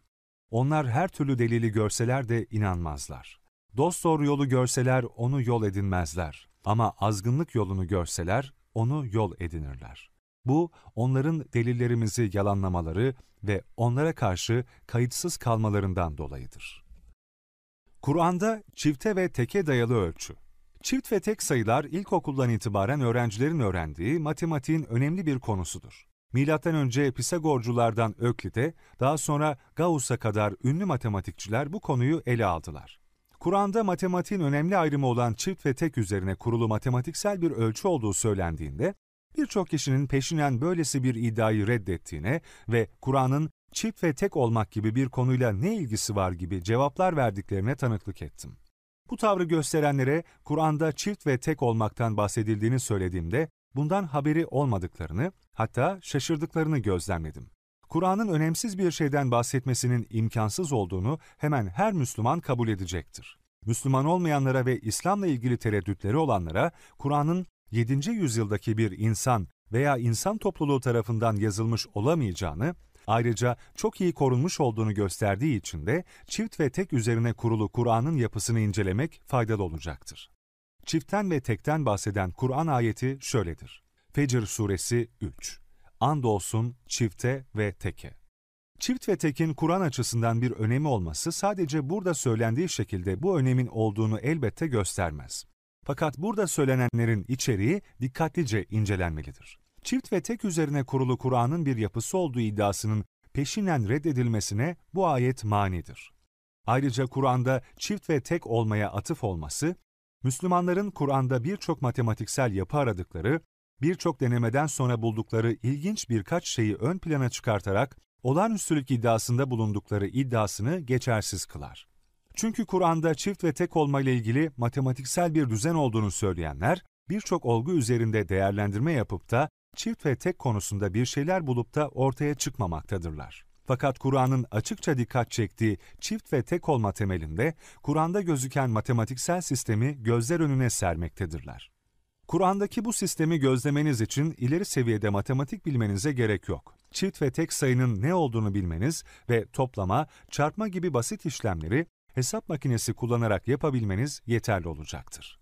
Onlar her türlü delili görseler de inanmazlar. Dost doğru yolu görseler onu yol edinmezler. Ama azgınlık yolunu görseler onu yol edinirler. Bu, onların delillerimizi yalanlamaları ve onlara karşı kayıtsız kalmalarından dolayıdır. Kur'an'da çifte ve teke dayalı ölçü. Çift ve tek sayılar ilkokuldan itibaren öğrencilerin öğrendiği matematiğin önemli bir konusudur. Milattan önce Pisagorculardan Öklit'e, daha sonra Gauss'a kadar ünlü matematikçiler bu konuyu ele aldılar. Kur'an'da matematiğin önemli ayrımı olan çift ve tek üzerine kurulu matematiksel bir ölçü olduğu söylendiğinde, birçok kişinin peşinen böylesi bir iddiayı reddettiğine ve Kur'an'ın çift ve tek olmak gibi bir konuyla ne ilgisi var gibi cevaplar verdiklerine tanıklık ettim. Bu tavrı gösterenlere Kur'an'da çift ve tek olmaktan bahsedildiğini söylediğimde bundan haberi olmadıklarını, hatta şaşırdıklarını gözlemledim. Kur'an'ın önemsiz bir şeyden bahsetmesinin imkansız olduğunu hemen her Müslüman kabul edecektir. Müslüman olmayanlara ve İslam'la ilgili tereddütleri olanlara Kur'an'ın 7. yüzyıldaki bir insan veya insan topluluğu tarafından yazılmış olamayacağını, ayrıca çok iyi korunmuş olduğunu gösterdiği için de çift ve tek üzerine kurulu Kur'an'ın yapısını incelemek faydalı olacaktır. Çiftten ve tekten bahseden Kur'an ayeti şöyledir. Fecr Suresi 3 Andolsun çifte ve teke. Çift ve tekin Kur'an açısından bir önemi olması sadece burada söylendiği şekilde bu önemin olduğunu elbette göstermez. Fakat burada söylenenlerin içeriği dikkatlice incelenmelidir. Çift ve tek üzerine kurulu Kur'an'ın bir yapısı olduğu iddiasının peşinen reddedilmesine bu ayet manidir. ayrıca Kur'an'da çift ve tek olmaya atıf olması, Müslümanların Kur'an'da birçok matematiksel yapı aradıkları, birçok denemeden sonra buldukları ilginç birkaç şeyi ön plana çıkartarak olağanüstülük iddiasında bulundukları iddiasını geçersiz kılar. Çünkü Kur'an'da çift ve tek olma ile ilgili matematiksel bir düzen olduğunu söyleyenler, birçok olgu üzerinde değerlendirme yapıp da çift ve tek konusunda bir şeyler bulup da ortaya çıkmamaktadırlar. Fakat Kur'an'ın açıkça dikkat çektiği çift ve tek olma temelinde Kur'an'da gözüken matematiksel sistemi gözler önüne sermektedirler. Kur'an'daki bu sistemi gözlemeniz için ileri seviyede matematik bilmenize gerek yok. Çift ve tek sayının ne olduğunu bilmeniz ve toplama, çarpma gibi basit işlemleri hesap makinesi kullanarak yapabilmeniz yeterli olacaktır.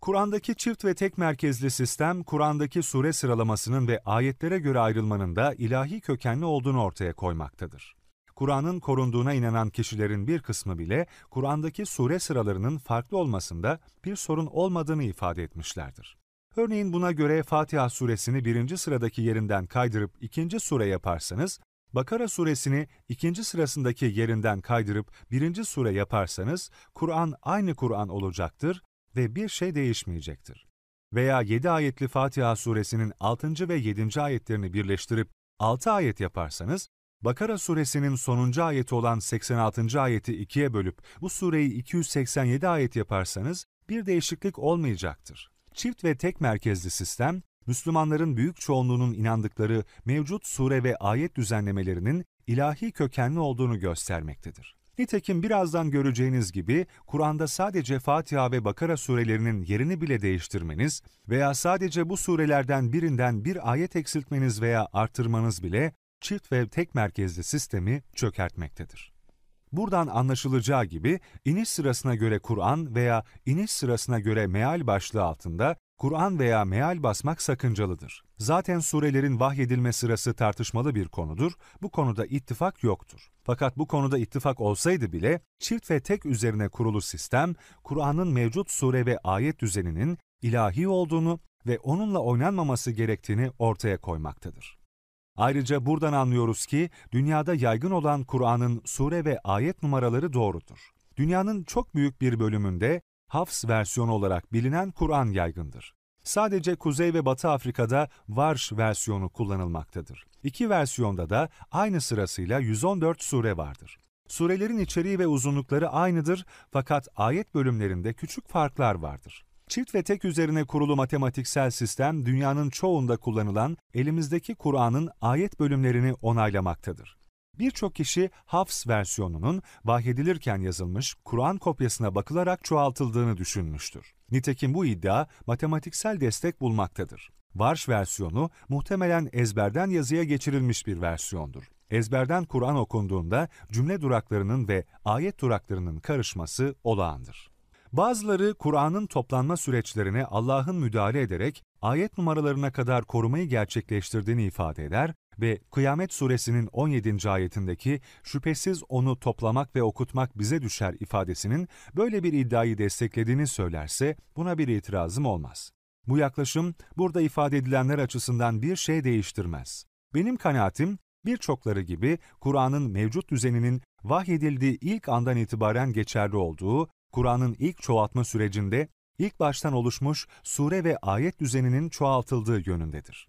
Kur'an'daki çift ve tek merkezli sistem, Kur'an'daki sure sıralamasının ve ayetlere göre ayrılmanın da ilahi kökenli olduğunu ortaya koymaktadır. Kur'an'ın korunduğuna inanan kişilerin bir kısmı bile Kur'an'daki sure sıralarının farklı olmasında bir sorun olmadığını ifade etmişlerdir. Örneğin buna göre Fatiha suresini birinci sıradaki yerinden kaydırıp ikinci sure yaparsanız, Bakara suresini ikinci sırasındaki yerinden kaydırıp birinci sure yaparsanız, Kur'an aynı Kur'an olacaktır ve bir şey değişmeyecektir. Veya 7 ayetli Fatiha suresinin 6. ve 7. ayetlerini birleştirip 6 ayet yaparsanız, Bakara suresinin sonuncu ayeti olan 86. ayeti ikiye bölüp bu sureyi 287 ayet yaparsanız bir değişiklik olmayacaktır. Çift ve tek merkezli sistem, Müslümanların büyük çoğunluğunun inandıkları mevcut sure ve ayet düzenlemelerinin ilahi kökenli olduğunu göstermektedir. Nitekim birazdan göreceğiniz gibi Kur'an'da sadece Fatiha ve Bakara surelerinin yerini bile değiştirmeniz veya sadece bu surelerden birinden bir ayet eksiltmeniz veya artırmanız bile çift ve tek merkezli sistemi çökertmektedir. Buradan anlaşılacağı gibi iniş sırasına göre Kur'an veya iniş sırasına göre meal başlığı altında Kur'an veya meal basmak sakıncalıdır. Zaten surelerin vahyedilme sırası tartışmalı bir konudur, bu konuda ittifak yoktur. Fakat bu konuda ittifak olsaydı bile çift ve tek üzerine kurulu sistem, Kur'an'ın mevcut sure ve ayet düzeninin ilahi olduğunu ve onunla oynanmaması gerektiğini ortaya koymaktadır. Ayrıca buradan anlıyoruz ki dünyada yaygın olan Kur'an'ın sure ve ayet numaraları doğrudur. Dünyanın çok büyük bir bölümünde Hafs versiyonu olarak bilinen Kur'an yaygındır. Sadece Kuzey ve Batı Afrika'da Varş versiyonu kullanılmaktadır. İki versiyonda da aynı sırasıyla 114 sure vardır. Surelerin içeriği ve uzunlukları aynıdır fakat ayet bölümlerinde küçük farklar vardır. Çift ve tek üzerine kurulu matematiksel sistem dünyanın çoğunda kullanılan elimizdeki Kur'an'ın ayet bölümlerini onaylamaktadır. Birçok kişi Hafs versiyonunun vahyedilirken yazılmış Kur'an kopyasına bakılarak çoğaltıldığını düşünmüştür. Nitekim bu iddia matematiksel destek bulmaktadır. Varş versiyonu muhtemelen ezberden yazıya geçirilmiş bir versiyondur. Ezberden Kur'an okunduğunda cümle duraklarının ve ayet duraklarının karışması olağandır. Bazıları Kur'an'ın toplanma süreçlerine Allah'ın müdahale ederek ayet numaralarına kadar korumayı gerçekleştirdiğini ifade eder ve Kıyamet suresinin 17. ayetindeki şüphesiz onu toplamak ve okutmak bize düşer ifadesinin böyle bir iddiayı desteklediğini söylerse buna bir itirazım olmaz. Bu yaklaşım burada ifade edilenler açısından bir şey değiştirmez. Benim kanaatim birçokları gibi Kur'an'ın mevcut düzeninin vahyedildiği ilk andan itibaren geçerli olduğu, Kur'an'ın ilk çoğaltma sürecinde ilk baştan oluşmuş sure ve ayet düzeninin çoğaltıldığı yönündedir.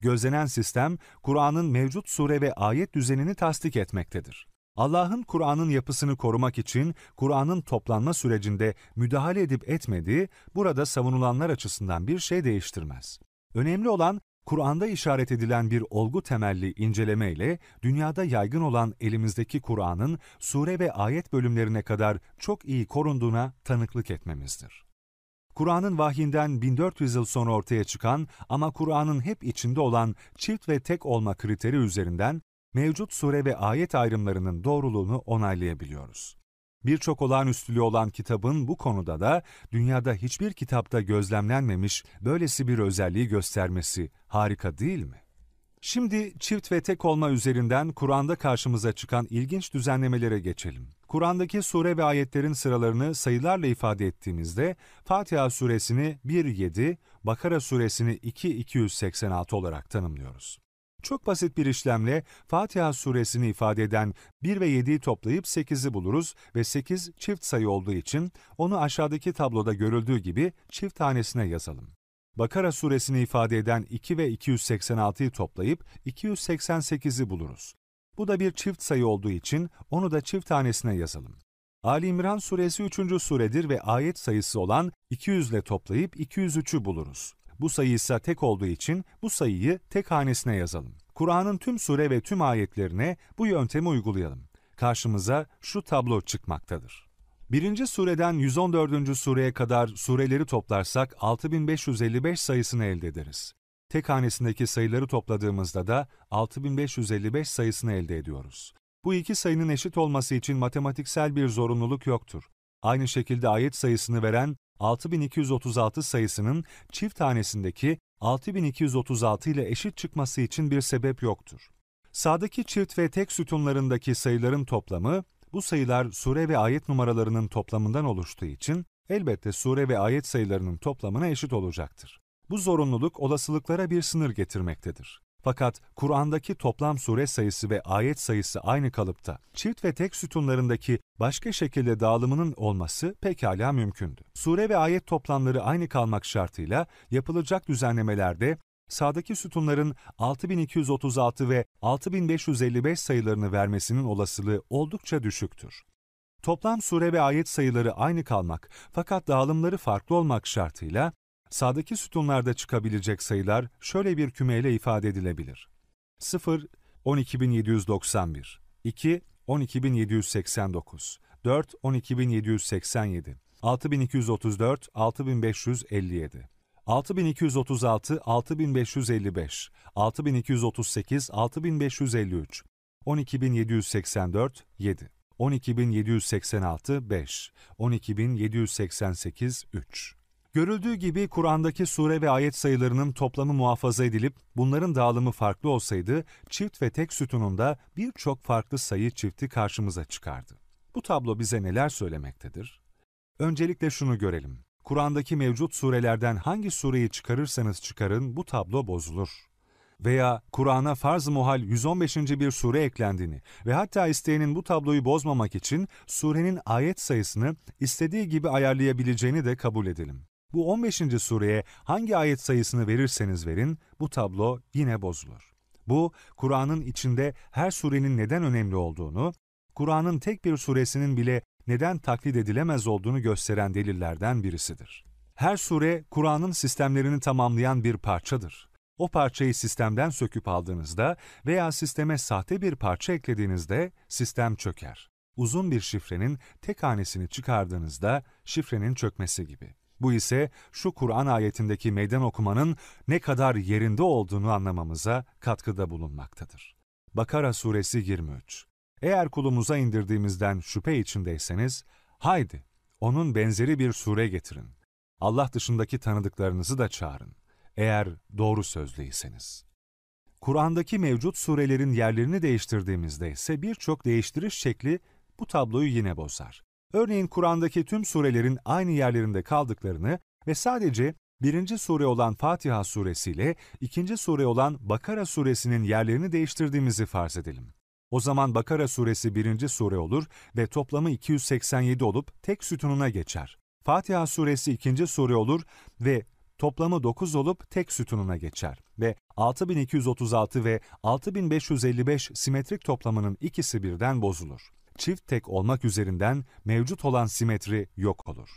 Gözlenen sistem, Kur'an'ın mevcut sure ve ayet düzenini tasdik etmektedir. Allah'ın Kur'an'ın yapısını korumak için Kur'an'ın toplanma sürecinde müdahale edip etmediği burada savunulanlar açısından bir şey değiştirmez. Önemli olan Kur'an'da işaret edilen bir olgu temelli inceleme ile dünyada yaygın olan elimizdeki Kur'an'ın sure ve ayet bölümlerine kadar çok iyi korunduğuna tanıklık etmemizdir. Kur'an'ın vahyinden 1400 yıl sonra ortaya çıkan ama Kur'an'ın hep içinde olan çift ve tek olma kriteri üzerinden mevcut sure ve ayet ayrımlarının doğruluğunu onaylayabiliyoruz. Birçok olağanüstülüğü olan kitabın bu konuda da dünyada hiçbir kitapta gözlemlenmemiş böylesi bir özelliği göstermesi harika değil mi? Şimdi çift ve tek olma üzerinden Kur'an'da karşımıza çıkan ilginç düzenlemelere geçelim. Kur'an'daki sure ve ayetlerin sıralarını sayılarla ifade ettiğimizde Fatiha suresini 1-7, Bakara suresini 2-286 olarak tanımlıyoruz. Çok basit bir işlemle Fatiha suresini ifade eden 1 ve 7'yi toplayıp 8'i buluruz ve 8 çift sayı olduğu için onu aşağıdaki tabloda görüldüğü gibi çift tanesine yazalım. Bakara suresini ifade eden 2 ve 286'yı toplayıp 288'i buluruz. Bu da bir çift sayı olduğu için onu da çift tanesine yazalım. Ali İmran suresi 3. suredir ve ayet sayısı olan 200 ile toplayıp 203'ü buluruz. Bu sayı ise tek olduğu için bu sayıyı tek hanesine yazalım. Kur'an'ın tüm sure ve tüm ayetlerine bu yöntemi uygulayalım. Karşımıza şu tablo çıkmaktadır. Birinci sureden 114. sureye kadar sureleri toplarsak 6555 sayısını elde ederiz. Tek hanesindeki sayıları topladığımızda da 6555 sayısını elde ediyoruz. Bu iki sayının eşit olması için matematiksel bir zorunluluk yoktur. Aynı şekilde ayet sayısını veren 6236 sayısının çift tanesindeki 6236 ile eşit çıkması için bir sebep yoktur. Sağdaki çift ve tek sütunlarındaki sayıların toplamı, bu sayılar sure ve ayet numaralarının toplamından oluştuğu için elbette sure ve ayet sayılarının toplamına eşit olacaktır. Bu zorunluluk olasılıklara bir sınır getirmektedir. Fakat Kur'an'daki toplam sure sayısı ve ayet sayısı aynı kalıpta. Çift ve tek sütunlarındaki başka şekilde dağılımının olması pekala mümkündü. Sure ve ayet toplamları aynı kalmak şartıyla yapılacak düzenlemelerde sağdaki sütunların 6236 ve 6555 sayılarını vermesinin olasılığı oldukça düşüktür. Toplam sure ve ayet sayıları aynı kalmak fakat dağılımları farklı olmak şartıyla Sağdaki sütunlarda çıkabilecek sayılar şöyle bir kümeyle ifade edilebilir. 0 12791, 2 12789, 4 12787, 6234 6557, 6236 6555, 6238 6553, 12784 7, 12786 5, 12788 3. Görüldüğü gibi Kur'an'daki sure ve ayet sayılarının toplamı muhafaza edilip bunların dağılımı farklı olsaydı çift ve tek sütununda birçok farklı sayı çifti karşımıza çıkardı. Bu tablo bize neler söylemektedir? Öncelikle şunu görelim. Kur'an'daki mevcut surelerden hangi sureyi çıkarırsanız çıkarın bu tablo bozulur. Veya Kur'an'a farz-ı muhal 115. bir sure eklendiğini ve hatta isteyenin bu tabloyu bozmamak için surenin ayet sayısını istediği gibi ayarlayabileceğini de kabul edelim. Bu 15. sureye hangi ayet sayısını verirseniz verin, bu tablo yine bozulur. Bu, Kur'an'ın içinde her surenin neden önemli olduğunu, Kur'an'ın tek bir suresinin bile neden taklit edilemez olduğunu gösteren delillerden birisidir. Her sure, Kur'an'ın sistemlerini tamamlayan bir parçadır. O parçayı sistemden söküp aldığınızda veya sisteme sahte bir parça eklediğinizde sistem çöker. Uzun bir şifrenin tek hanesini çıkardığınızda şifrenin çökmesi gibi. Bu ise şu Kur'an ayetindeki meydan okumanın ne kadar yerinde olduğunu anlamamıza katkıda bulunmaktadır. Bakara suresi 23 Eğer kulumuza indirdiğimizden şüphe içindeyseniz, haydi onun benzeri bir sure getirin. Allah dışındaki tanıdıklarınızı da çağırın. Eğer doğru sözlüyseniz. Kur'an'daki mevcut surelerin yerlerini değiştirdiğimizde ise birçok değiştiriş şekli bu tabloyu yine bozar. Örneğin Kur'an'daki tüm surelerin aynı yerlerinde kaldıklarını ve sadece birinci sure olan Fatiha suresiyle ikinci sure olan Bakara suresinin yerlerini değiştirdiğimizi farz edelim. O zaman Bakara suresi birinci sure olur ve toplamı 287 olup tek sütununa geçer. Fatiha suresi ikinci sure olur ve toplamı 9 olup tek sütununa geçer ve 6236 ve 6555 simetrik toplamının ikisi birden bozulur çift tek olmak üzerinden mevcut olan simetri yok olur.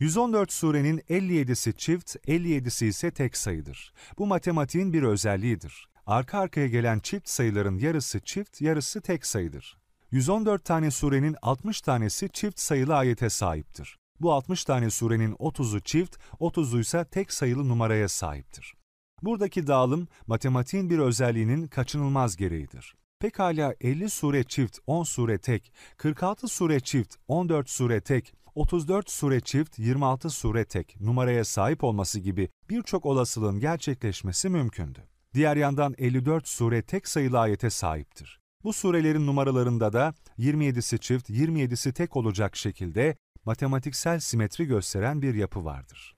114 surenin 57'si çift, 57'si ise tek sayıdır. Bu matematiğin bir özelliğidir. Arka arkaya gelen çift sayıların yarısı çift, yarısı tek sayıdır. 114 tane surenin 60 tanesi çift sayılı ayete sahiptir. Bu 60 tane surenin 30'u çift, 30'u ise tek sayılı numaraya sahiptir. Buradaki dağılım matematiğin bir özelliğinin kaçınılmaz gereğidir. Pekala 50 sure çift, 10 sure tek, 46 sure çift, 14 sure tek, 34 sure çift, 26 sure tek numaraya sahip olması gibi birçok olasılığın gerçekleşmesi mümkündü. Diğer yandan 54 sure tek sayılı ayete sahiptir. Bu surelerin numaralarında da 27'si çift, 27'si tek olacak şekilde matematiksel simetri gösteren bir yapı vardır.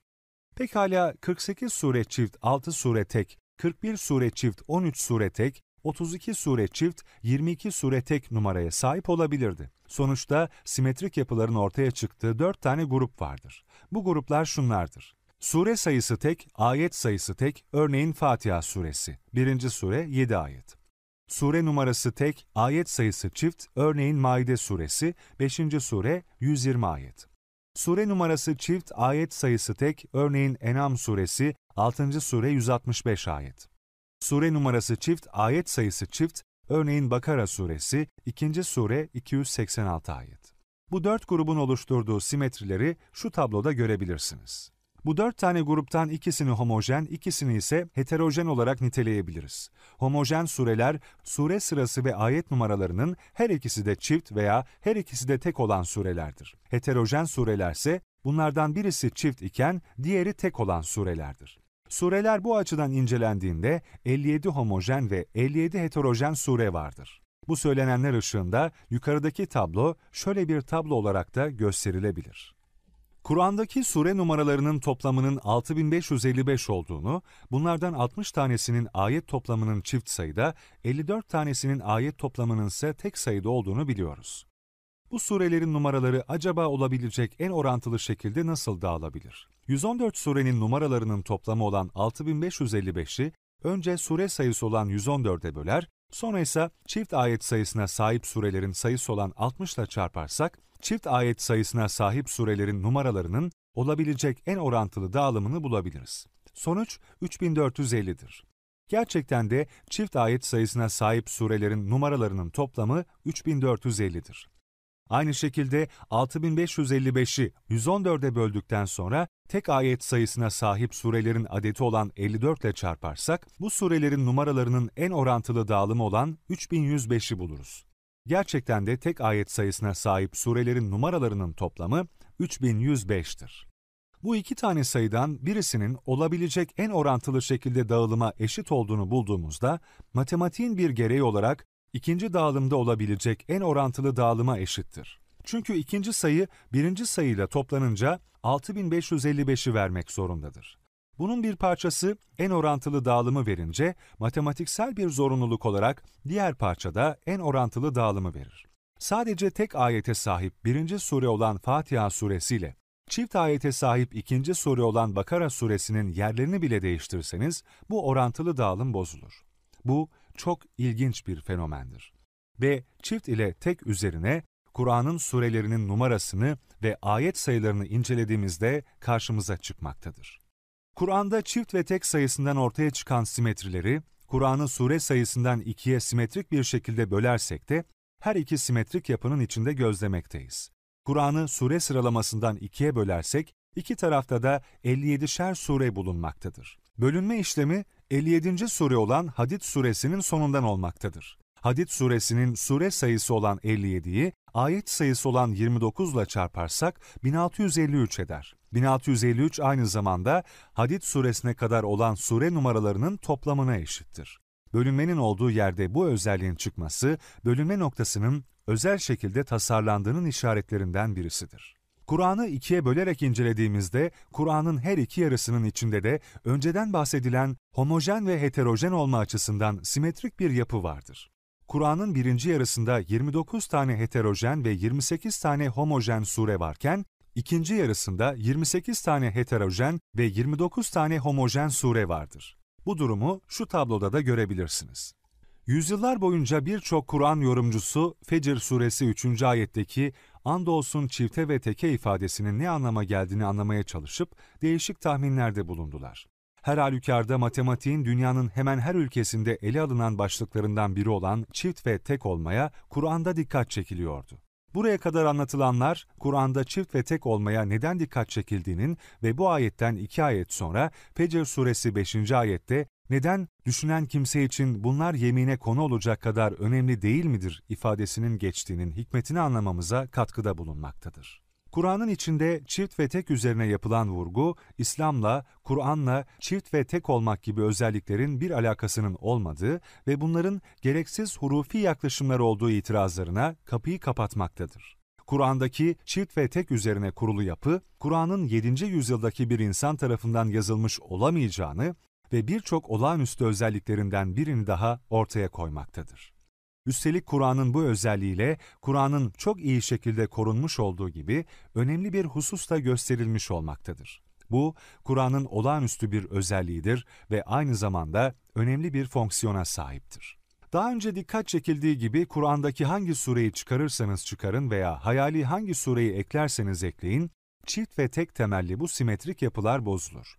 Pekala 48 sure çift, 6 sure tek, 41 sure çift 13 sure tek, 32 sure çift 22 sure tek numaraya sahip olabilirdi. Sonuçta simetrik yapıların ortaya çıktığı 4 tane grup vardır. Bu gruplar şunlardır. Sure sayısı tek, ayet sayısı tek, örneğin Fatiha suresi. 1. sure 7 ayet. Sure numarası tek, ayet sayısı çift, örneğin Maide suresi, 5. sure 120 ayet. Sure numarası çift, ayet sayısı tek, örneğin Enam suresi, 6. sure 165 ayet. Sure numarası çift, ayet sayısı çift, örneğin Bakara suresi, 2. sure 286 ayet. Bu dört grubun oluşturduğu simetrileri şu tabloda görebilirsiniz. Bu dört tane gruptan ikisini homojen, ikisini ise heterojen olarak niteleyebiliriz. Homojen sureler, sure sırası ve ayet numaralarının her ikisi de çift veya her ikisi de tek olan surelerdir. Heterojen surelerse bunlardan birisi çift iken diğeri tek olan surelerdir. Sureler bu açıdan incelendiğinde 57 homojen ve 57 heterojen sure vardır. Bu söylenenler ışığında yukarıdaki tablo şöyle bir tablo olarak da gösterilebilir. Kur'an'daki sure numaralarının toplamının 6555 olduğunu, bunlardan 60 tanesinin ayet toplamının çift sayıda, 54 tanesinin ayet toplamının ise tek sayıda olduğunu biliyoruz. Bu surelerin numaraları acaba olabilecek en orantılı şekilde nasıl dağılabilir? 114 surenin numaralarının toplamı olan 6555'i önce sure sayısı olan 114'e böler, sonra ise çift ayet sayısına sahip surelerin sayısı olan 60 ile çarparsak, çift ayet sayısına sahip surelerin numaralarının olabilecek en orantılı dağılımını bulabiliriz. Sonuç 3450'dir. Gerçekten de çift ayet sayısına sahip surelerin numaralarının toplamı 3450'dir. Aynı şekilde 6555'i 114'e böldükten sonra tek ayet sayısına sahip surelerin adeti olan 54 ile çarparsak bu surelerin numaralarının en orantılı dağılımı olan 3105'i buluruz. Gerçekten de tek ayet sayısına sahip surelerin numaralarının toplamı 3105'tir. Bu iki tane sayıdan birisinin olabilecek en orantılı şekilde dağılıma eşit olduğunu bulduğumuzda, matematiğin bir gereği olarak ikinci dağılımda olabilecek en orantılı dağılıma eşittir. Çünkü ikinci sayı birinci sayıyla toplanınca 6555'i vermek zorundadır. Bunun bir parçası en orantılı dağılımı verince matematiksel bir zorunluluk olarak diğer parçada en orantılı dağılımı verir. Sadece tek ayete sahip birinci sure olan Fatiha suresiyle çift ayete sahip ikinci sure olan Bakara suresinin yerlerini bile değiştirseniz bu orantılı dağılım bozulur. Bu çok ilginç bir fenomendir. Ve çift ile tek üzerine Kur'an'ın surelerinin numarasını ve ayet sayılarını incelediğimizde karşımıza çıkmaktadır. Kur'an'da çift ve tek sayısından ortaya çıkan simetrileri, Kur'an'ı sure sayısından ikiye simetrik bir şekilde bölersek de her iki simetrik yapının içinde gözlemekteyiz. Kur'an'ı sure sıralamasından ikiye bölersek, iki tarafta da 57'şer sure bulunmaktadır. Bölünme işlemi 57. sure olan Hadid suresinin sonundan olmaktadır. Hadid suresinin sure sayısı olan 57'yi ayet sayısı olan 29 ile çarparsak 1653 eder. 1653 aynı zamanda Hadid suresine kadar olan sure numaralarının toplamına eşittir. Bölünmenin olduğu yerde bu özelliğin çıkması, bölünme noktasının özel şekilde tasarlandığının işaretlerinden birisidir. Kur'an'ı ikiye bölerek incelediğimizde, Kur'an'ın her iki yarısının içinde de önceden bahsedilen homojen ve heterojen olma açısından simetrik bir yapı vardır. Kur'an'ın birinci yarısında 29 tane heterojen ve 28 tane homojen sure varken, ikinci yarısında 28 tane heterojen ve 29 tane homojen sure vardır. Bu durumu şu tabloda da görebilirsiniz. Yüzyıllar boyunca birçok Kur'an yorumcusu Fecr suresi 3. ayetteki andolsun çifte ve teke ifadesinin ne anlama geldiğini anlamaya çalışıp değişik tahminlerde bulundular. Her halükarda matematiğin dünyanın hemen her ülkesinde ele alınan başlıklarından biri olan çift ve tek olmaya Kur'an'da dikkat çekiliyordu. Buraya kadar anlatılanlar, Kur'an'da çift ve tek olmaya neden dikkat çekildiğinin ve bu ayetten iki ayet sonra Fecr suresi 5. ayette neden düşünen kimse için bunlar yemine konu olacak kadar önemli değil midir ifadesinin geçtiğinin hikmetini anlamamıza katkıda bulunmaktadır. Kur'an'ın içinde çift ve tek üzerine yapılan vurgu, İslam'la, Kur'an'la çift ve tek olmak gibi özelliklerin bir alakasının olmadığı ve bunların gereksiz hurufi yaklaşımlar olduğu itirazlarına kapıyı kapatmaktadır. Kur'an'daki çift ve tek üzerine kurulu yapı, Kur'an'ın 7. yüzyıldaki bir insan tarafından yazılmış olamayacağını ve birçok olağanüstü özelliklerinden birini daha ortaya koymaktadır. Üstelik Kur'an'ın bu özelliğiyle Kur'an'ın çok iyi şekilde korunmuş olduğu gibi önemli bir husus da gösterilmiş olmaktadır. Bu, Kur'an'ın olağanüstü bir özelliğidir ve aynı zamanda önemli bir fonksiyona sahiptir. Daha önce dikkat çekildiği gibi Kur'an'daki hangi sureyi çıkarırsanız çıkarın veya hayali hangi sureyi eklerseniz ekleyin, çift ve tek temelli bu simetrik yapılar bozulur.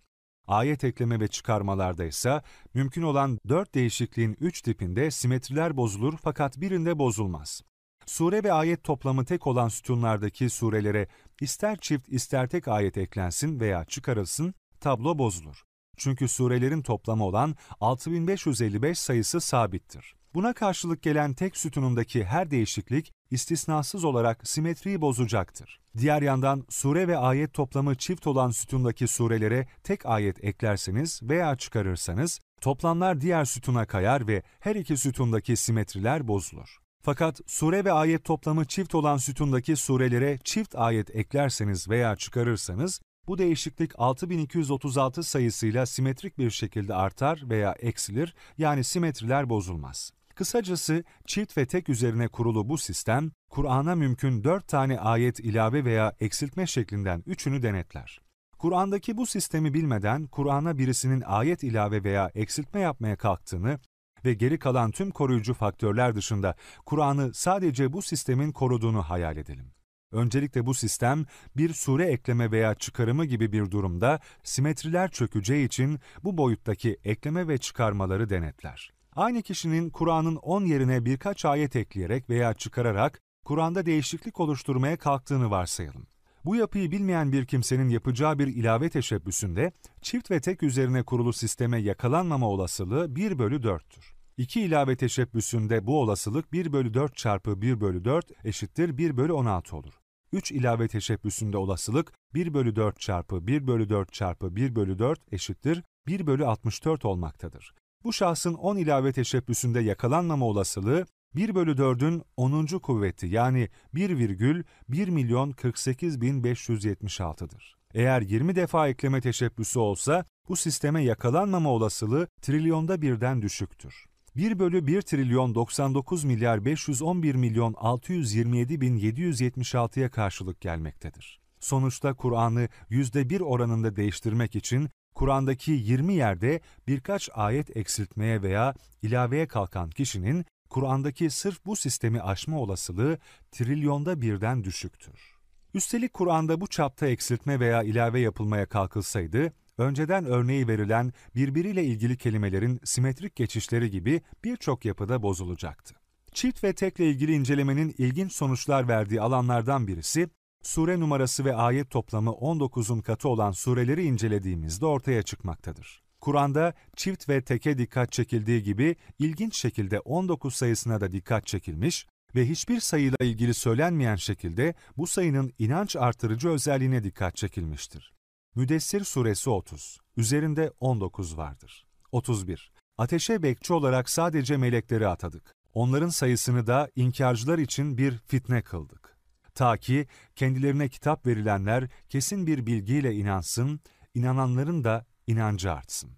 Ayet ekleme ve çıkarmalarda ise mümkün olan dört değişikliğin üç tipinde simetriler bozulur fakat birinde bozulmaz. Sure ve ayet toplamı tek olan sütunlardaki surelere ister çift ister tek ayet eklensin veya çıkarılsın, tablo bozulur. Çünkü surelerin toplamı olan 6555 sayısı sabittir. Buna karşılık gelen tek sütunundaki her değişiklik istisnasız olarak simetriyi bozacaktır. Diğer yandan sure ve ayet toplamı çift olan sütundaki surelere tek ayet eklerseniz veya çıkarırsanız toplamlar diğer sütuna kayar ve her iki sütundaki simetriler bozulur. Fakat sure ve ayet toplamı çift olan sütundaki surelere çift ayet eklerseniz veya çıkarırsanız bu değişiklik 6236 sayısıyla simetrik bir şekilde artar veya eksilir yani simetriler bozulmaz. Kısacası çift ve tek üzerine kurulu bu sistem, Kur'an'a mümkün dört tane ayet ilave veya eksiltme şeklinden üçünü denetler. Kur'an'daki bu sistemi bilmeden Kur'an'a birisinin ayet ilave veya eksiltme yapmaya kalktığını ve geri kalan tüm koruyucu faktörler dışında Kur'an'ı sadece bu sistemin koruduğunu hayal edelim. Öncelikle bu sistem bir sure ekleme veya çıkarımı gibi bir durumda simetriler çökeceği için bu boyuttaki ekleme ve çıkarmaları denetler. Aynı kişinin Kur'an'ın 10 yerine birkaç ayet ekleyerek veya çıkararak Kur'an'da değişiklik oluşturmaya kalktığını varsayalım. Bu yapıyı bilmeyen bir kimsenin yapacağı bir ilave teşebbüsünde çift ve tek üzerine kurulu sisteme yakalanmama olasılığı 1 bölü 4'tür. İki ilave teşebbüsünde bu olasılık 1 bölü 4 çarpı 1 bölü 4 eşittir 1 bölü 16 olur. 3 ilave teşebbüsünde olasılık 1 bölü 4 çarpı 1 bölü 4 çarpı 1 bölü 4 eşittir 1 bölü 64 olmaktadır. Bu şahsın 10 ilave teşebbüsünde yakalanmama olasılığı 1 bölü 4'ün 10. kuvveti yani 1,1 milyon 48 bin 576'dır. Eğer 20 defa ekleme teşebbüsü olsa bu sisteme yakalanmama olasılığı trilyonda birden düşüktür. 1 bölü 1 trilyon 99 milyar 511 milyon 627 bin 776'ya karşılık gelmektedir. Sonuçta Kur'an'ı %1 oranında değiştirmek için Kur'an'daki 20 yerde birkaç ayet eksiltmeye veya ilaveye kalkan kişinin Kur'an'daki sırf bu sistemi aşma olasılığı trilyonda birden düşüktür. Üstelik Kur'an'da bu çapta eksiltme veya ilave yapılmaya kalkılsaydı, önceden örneği verilen birbiriyle ilgili kelimelerin simetrik geçişleri gibi birçok yapıda bozulacaktı. Çift ve tekle ilgili incelemenin ilginç sonuçlar verdiği alanlardan birisi, sure numarası ve ayet toplamı 19'un katı olan sureleri incelediğimizde ortaya çıkmaktadır. Kur'an'da çift ve teke dikkat çekildiği gibi ilginç şekilde 19 sayısına da dikkat çekilmiş ve hiçbir sayıyla ilgili söylenmeyen şekilde bu sayının inanç artırıcı özelliğine dikkat çekilmiştir. Müdessir suresi 30, üzerinde 19 vardır. 31. Ateşe bekçi olarak sadece melekleri atadık. Onların sayısını da inkarcılar için bir fitne kıldık. Ta ki kendilerine kitap verilenler kesin bir bilgiyle inansın, inananların da inancı artsın.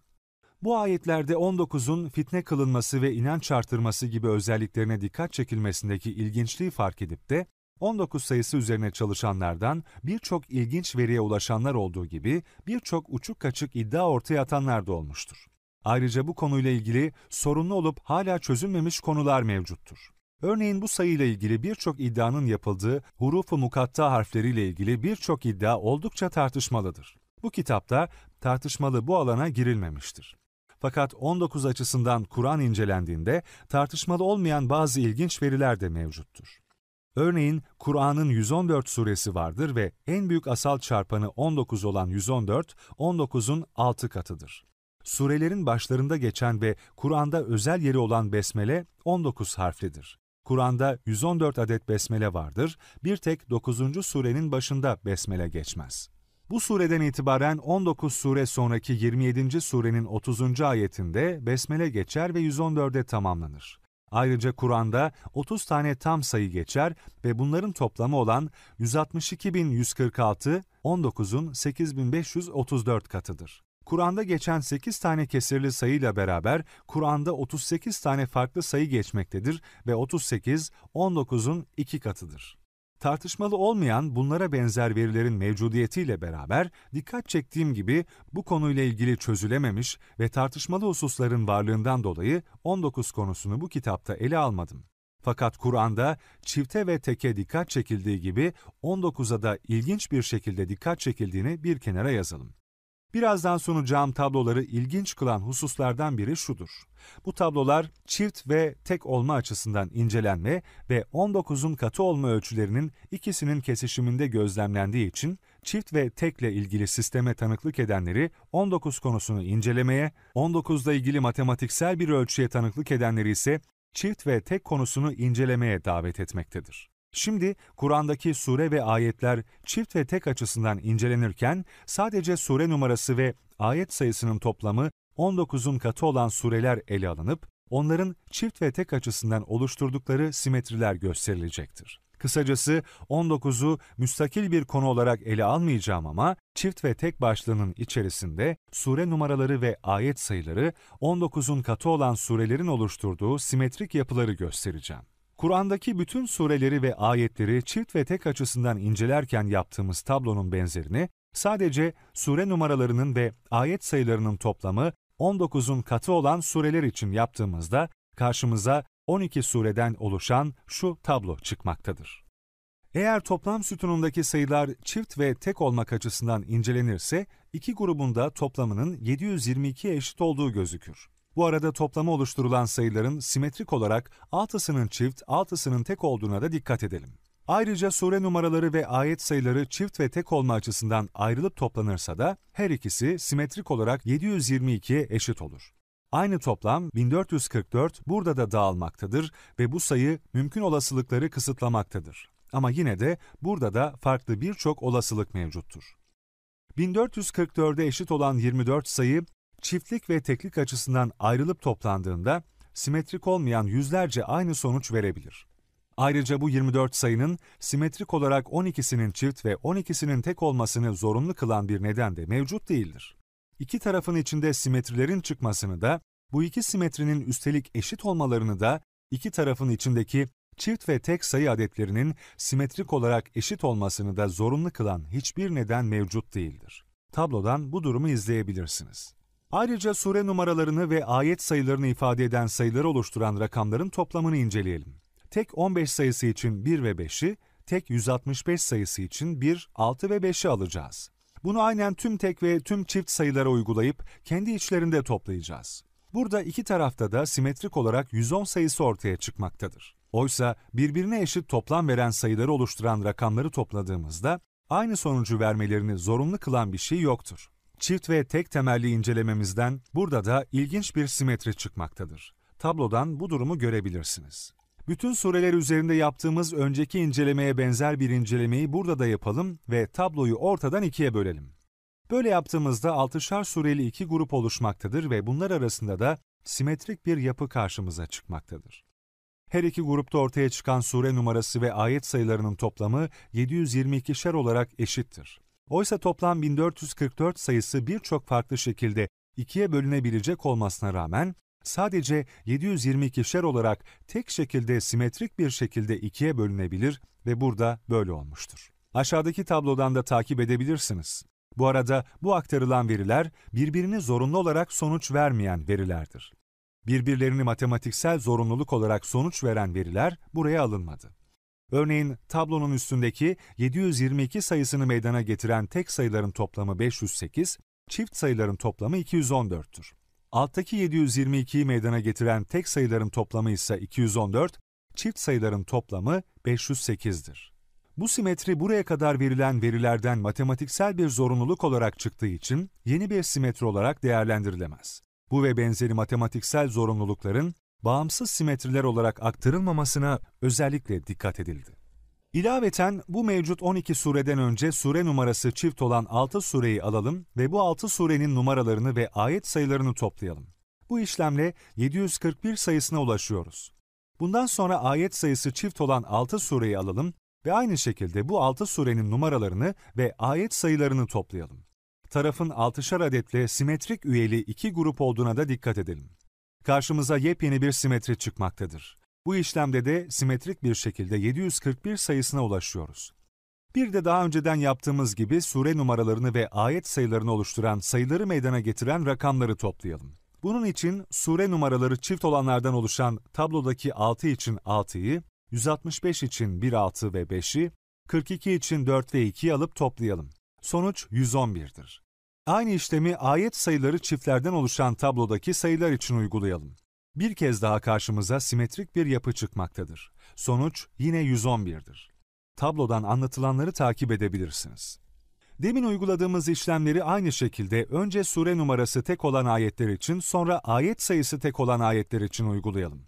Bu ayetlerde 19'un fitne kılınması ve inanç artırması gibi özelliklerine dikkat çekilmesindeki ilginçliği fark edip de 19 sayısı üzerine çalışanlardan birçok ilginç veriye ulaşanlar olduğu gibi birçok uçuk kaçık iddia ortaya atanlar da olmuştur. Ayrıca bu konuyla ilgili sorunlu olup hala çözülmemiş konular mevcuttur. Örneğin bu sayıyla ilgili birçok iddianın yapıldığı hurufu mukatta harfleriyle ilgili birçok iddia oldukça tartışmalıdır. Bu kitapta tartışmalı bu alana girilmemiştir. Fakat 19 açısından Kur'an incelendiğinde tartışmalı olmayan bazı ilginç veriler de mevcuttur. Örneğin Kur'an'ın 114 suresi vardır ve en büyük asal çarpanı 19 olan 114, 19'un 6 katıdır. Surelerin başlarında geçen ve Kur'an'da özel yeri olan besmele 19 harflidir. Kur'an'da 114 adet besmele vardır, bir tek 9. surenin başında besmele geçmez. Bu sureden itibaren 19 sure sonraki 27. surenin 30. ayetinde besmele geçer ve 114'e tamamlanır. Ayrıca Kur'an'da 30 tane tam sayı geçer ve bunların toplamı olan 162.146, 19'un 8534 katıdır. Kur'an'da geçen 8 tane kesirli sayıyla beraber Kur'an'da 38 tane farklı sayı geçmektedir ve 38, 19'un iki katıdır. Tartışmalı olmayan bunlara benzer verilerin mevcudiyetiyle beraber dikkat çektiğim gibi bu konuyla ilgili çözülememiş ve tartışmalı hususların varlığından dolayı 19 konusunu bu kitapta ele almadım. Fakat Kur'an'da çifte ve teke dikkat çekildiği gibi 19'a da ilginç bir şekilde dikkat çekildiğini bir kenara yazalım. Birazdan sunacağım tabloları ilginç kılan hususlardan biri şudur. Bu tablolar çift ve tek olma açısından incelenme ve 19'un katı olma ölçülerinin ikisinin kesişiminde gözlemlendiği için çift ve tekle ilgili sisteme tanıklık edenleri 19 konusunu incelemeye, 19'la ilgili matematiksel bir ölçüye tanıklık edenleri ise çift ve tek konusunu incelemeye davet etmektedir. Şimdi Kur'an'daki sure ve ayetler çift ve tek açısından incelenirken sadece sure numarası ve ayet sayısının toplamı 19'un katı olan sureler ele alınıp onların çift ve tek açısından oluşturdukları simetriler gösterilecektir. Kısacası 19'u müstakil bir konu olarak ele almayacağım ama çift ve tek başlığının içerisinde sure numaraları ve ayet sayıları 19'un katı olan surelerin oluşturduğu simetrik yapıları göstereceğim. Kur'an'daki bütün sureleri ve ayetleri çift ve tek açısından incelerken yaptığımız tablonun benzerini sadece sure numaralarının ve ayet sayılarının toplamı 19'un katı olan sureler için yaptığımızda karşımıza 12 sureden oluşan şu tablo çıkmaktadır. Eğer toplam sütunundaki sayılar çift ve tek olmak açısından incelenirse, iki grubunda toplamının 722 eşit olduğu gözükür. Bu arada toplama oluşturulan sayıların simetrik olarak altısının çift, altısının tek olduğuna da dikkat edelim. Ayrıca sure numaraları ve ayet sayıları çift ve tek olma açısından ayrılıp toplanırsa da her ikisi simetrik olarak 722'ye eşit olur. Aynı toplam 1444 burada da dağılmaktadır ve bu sayı mümkün olasılıkları kısıtlamaktadır. Ama yine de burada da farklı birçok olasılık mevcuttur. 1444'e eşit olan 24 sayı çiftlik ve teklik açısından ayrılıp toplandığında simetrik olmayan yüzlerce aynı sonuç verebilir. Ayrıca bu 24 sayının simetrik olarak 12'sinin çift ve 12'sinin tek olmasını zorunlu kılan bir neden de mevcut değildir. İki tarafın içinde simetrilerin çıkmasını da, bu iki simetrinin üstelik eşit olmalarını da, iki tarafın içindeki çift ve tek sayı adetlerinin simetrik olarak eşit olmasını da zorunlu kılan hiçbir neden mevcut değildir. Tablodan bu durumu izleyebilirsiniz. Ayrıca sure numaralarını ve ayet sayılarını ifade eden sayıları oluşturan rakamların toplamını inceleyelim. Tek 15 sayısı için 1 ve 5'i, tek 165 sayısı için 1, 6 ve 5'i alacağız. Bunu aynen tüm tek ve tüm çift sayılara uygulayıp kendi içlerinde toplayacağız. Burada iki tarafta da simetrik olarak 110 sayısı ortaya çıkmaktadır. Oysa birbirine eşit toplam veren sayıları oluşturan rakamları topladığımızda aynı sonucu vermelerini zorunlu kılan bir şey yoktur. Çift ve tek temelli incelememizden burada da ilginç bir simetri çıkmaktadır. Tablodan bu durumu görebilirsiniz. Bütün sureler üzerinde yaptığımız önceki incelemeye benzer bir incelemeyi burada da yapalım ve tabloyu ortadan ikiye bölelim. Böyle yaptığımızda altışar sureli iki grup oluşmaktadır ve bunlar arasında da simetrik bir yapı karşımıza çıkmaktadır. Her iki grupta ortaya çıkan sure numarası ve ayet sayılarının toplamı 722'şer olarak eşittir. Oysa toplam 1444 sayısı birçok farklı şekilde ikiye bölünebilecek olmasına rağmen sadece 722'şer olarak tek şekilde simetrik bir şekilde ikiye bölünebilir ve burada böyle olmuştur. Aşağıdaki tablodan da takip edebilirsiniz. Bu arada bu aktarılan veriler birbirini zorunlu olarak sonuç vermeyen verilerdir. Birbirlerini matematiksel zorunluluk olarak sonuç veren veriler buraya alınmadı. Örneğin tablonun üstündeki 722 sayısını meydana getiren tek sayıların toplamı 508, çift sayıların toplamı 214'tür. Alttaki 722'yi meydana getiren tek sayıların toplamı ise 214, çift sayıların toplamı 508'dir. Bu simetri buraya kadar verilen verilerden matematiksel bir zorunluluk olarak çıktığı için yeni bir simetri olarak değerlendirilemez. Bu ve benzeri matematiksel zorunlulukların bağımsız simetriler olarak aktarılmamasına özellikle dikkat edildi. İlaveten bu mevcut 12 sureden önce sure numarası çift olan 6 sureyi alalım ve bu 6 surenin numaralarını ve ayet sayılarını toplayalım. Bu işlemle 741 sayısına ulaşıyoruz. Bundan sonra ayet sayısı çift olan 6 sureyi alalım ve aynı şekilde bu 6 surenin numaralarını ve ayet sayılarını toplayalım. tarafın altışar adetle simetrik üyeli iki grup olduğuna da dikkat edelim. Karşımıza yepyeni bir simetri çıkmaktadır. Bu işlemde de simetrik bir şekilde 741 sayısına ulaşıyoruz. Bir de daha önceden yaptığımız gibi sure numaralarını ve ayet sayılarını oluşturan sayıları meydana getiren rakamları toplayalım. Bunun için sure numaraları çift olanlardan oluşan tablodaki 6 için 6'yı, 165 için 1, 6 ve 5'i, 42 için 4 ve 2'yi alıp toplayalım. Sonuç 111'dir. Aynı işlemi ayet sayıları çiftlerden oluşan tablodaki sayılar için uygulayalım. Bir kez daha karşımıza simetrik bir yapı çıkmaktadır. Sonuç yine 111'dir. Tablodan anlatılanları takip edebilirsiniz. Demin uyguladığımız işlemleri aynı şekilde önce sure numarası tek olan ayetler için sonra ayet sayısı tek olan ayetler için uygulayalım.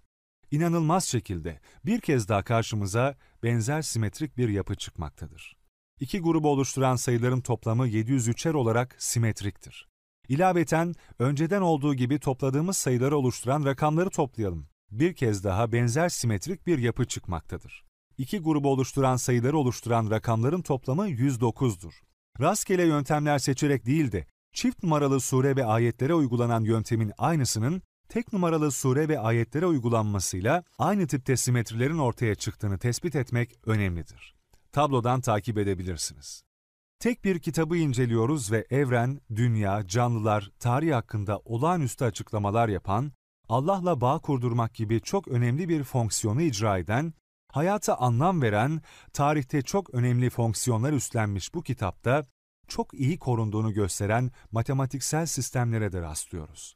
İnanılmaz şekilde bir kez daha karşımıza benzer simetrik bir yapı çıkmaktadır. İki grubu oluşturan sayıların toplamı 703'er olarak simetriktir. İlaveten önceden olduğu gibi topladığımız sayıları oluşturan rakamları toplayalım. Bir kez daha benzer simetrik bir yapı çıkmaktadır. İki grubu oluşturan sayıları oluşturan rakamların toplamı 109'dur. Rastgele yöntemler seçerek değil de çift numaralı sure ve ayetlere uygulanan yöntemin aynısının tek numaralı sure ve ayetlere uygulanmasıyla aynı tipte simetrilerin ortaya çıktığını tespit etmek önemlidir. Tablodan takip edebilirsiniz. Tek bir kitabı inceliyoruz ve evren, dünya, canlılar, tarih hakkında olağanüstü açıklamalar yapan, Allah'la bağ kurdurmak gibi çok önemli bir fonksiyonu icra eden, hayata anlam veren, tarihte çok önemli fonksiyonlar üstlenmiş bu kitapta, çok iyi korunduğunu gösteren matematiksel sistemlere de rastlıyoruz.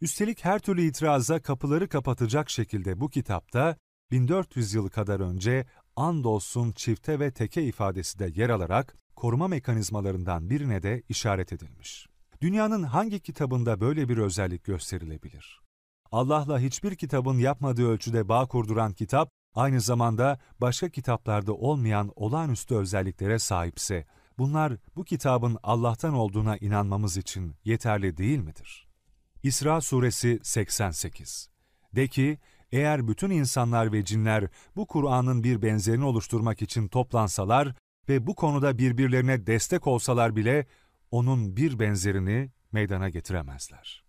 Üstelik her türlü itiraza kapıları kapatacak şekilde bu kitapta 1400 yıl kadar önce andolsun çifte ve teke ifadesi de yer alarak koruma mekanizmalarından birine de işaret edilmiş. Dünyanın hangi kitabında böyle bir özellik gösterilebilir? Allah'la hiçbir kitabın yapmadığı ölçüde bağ kurduran kitap, aynı zamanda başka kitaplarda olmayan olağanüstü özelliklere sahipse, bunlar bu kitabın Allah'tan olduğuna inanmamız için yeterli değil midir? İsra Suresi 88 De ki, eğer bütün insanlar ve cinler bu Kur'an'ın bir benzerini oluşturmak için toplansalar ve bu konuda birbirlerine destek olsalar bile onun bir benzerini meydana getiremezler.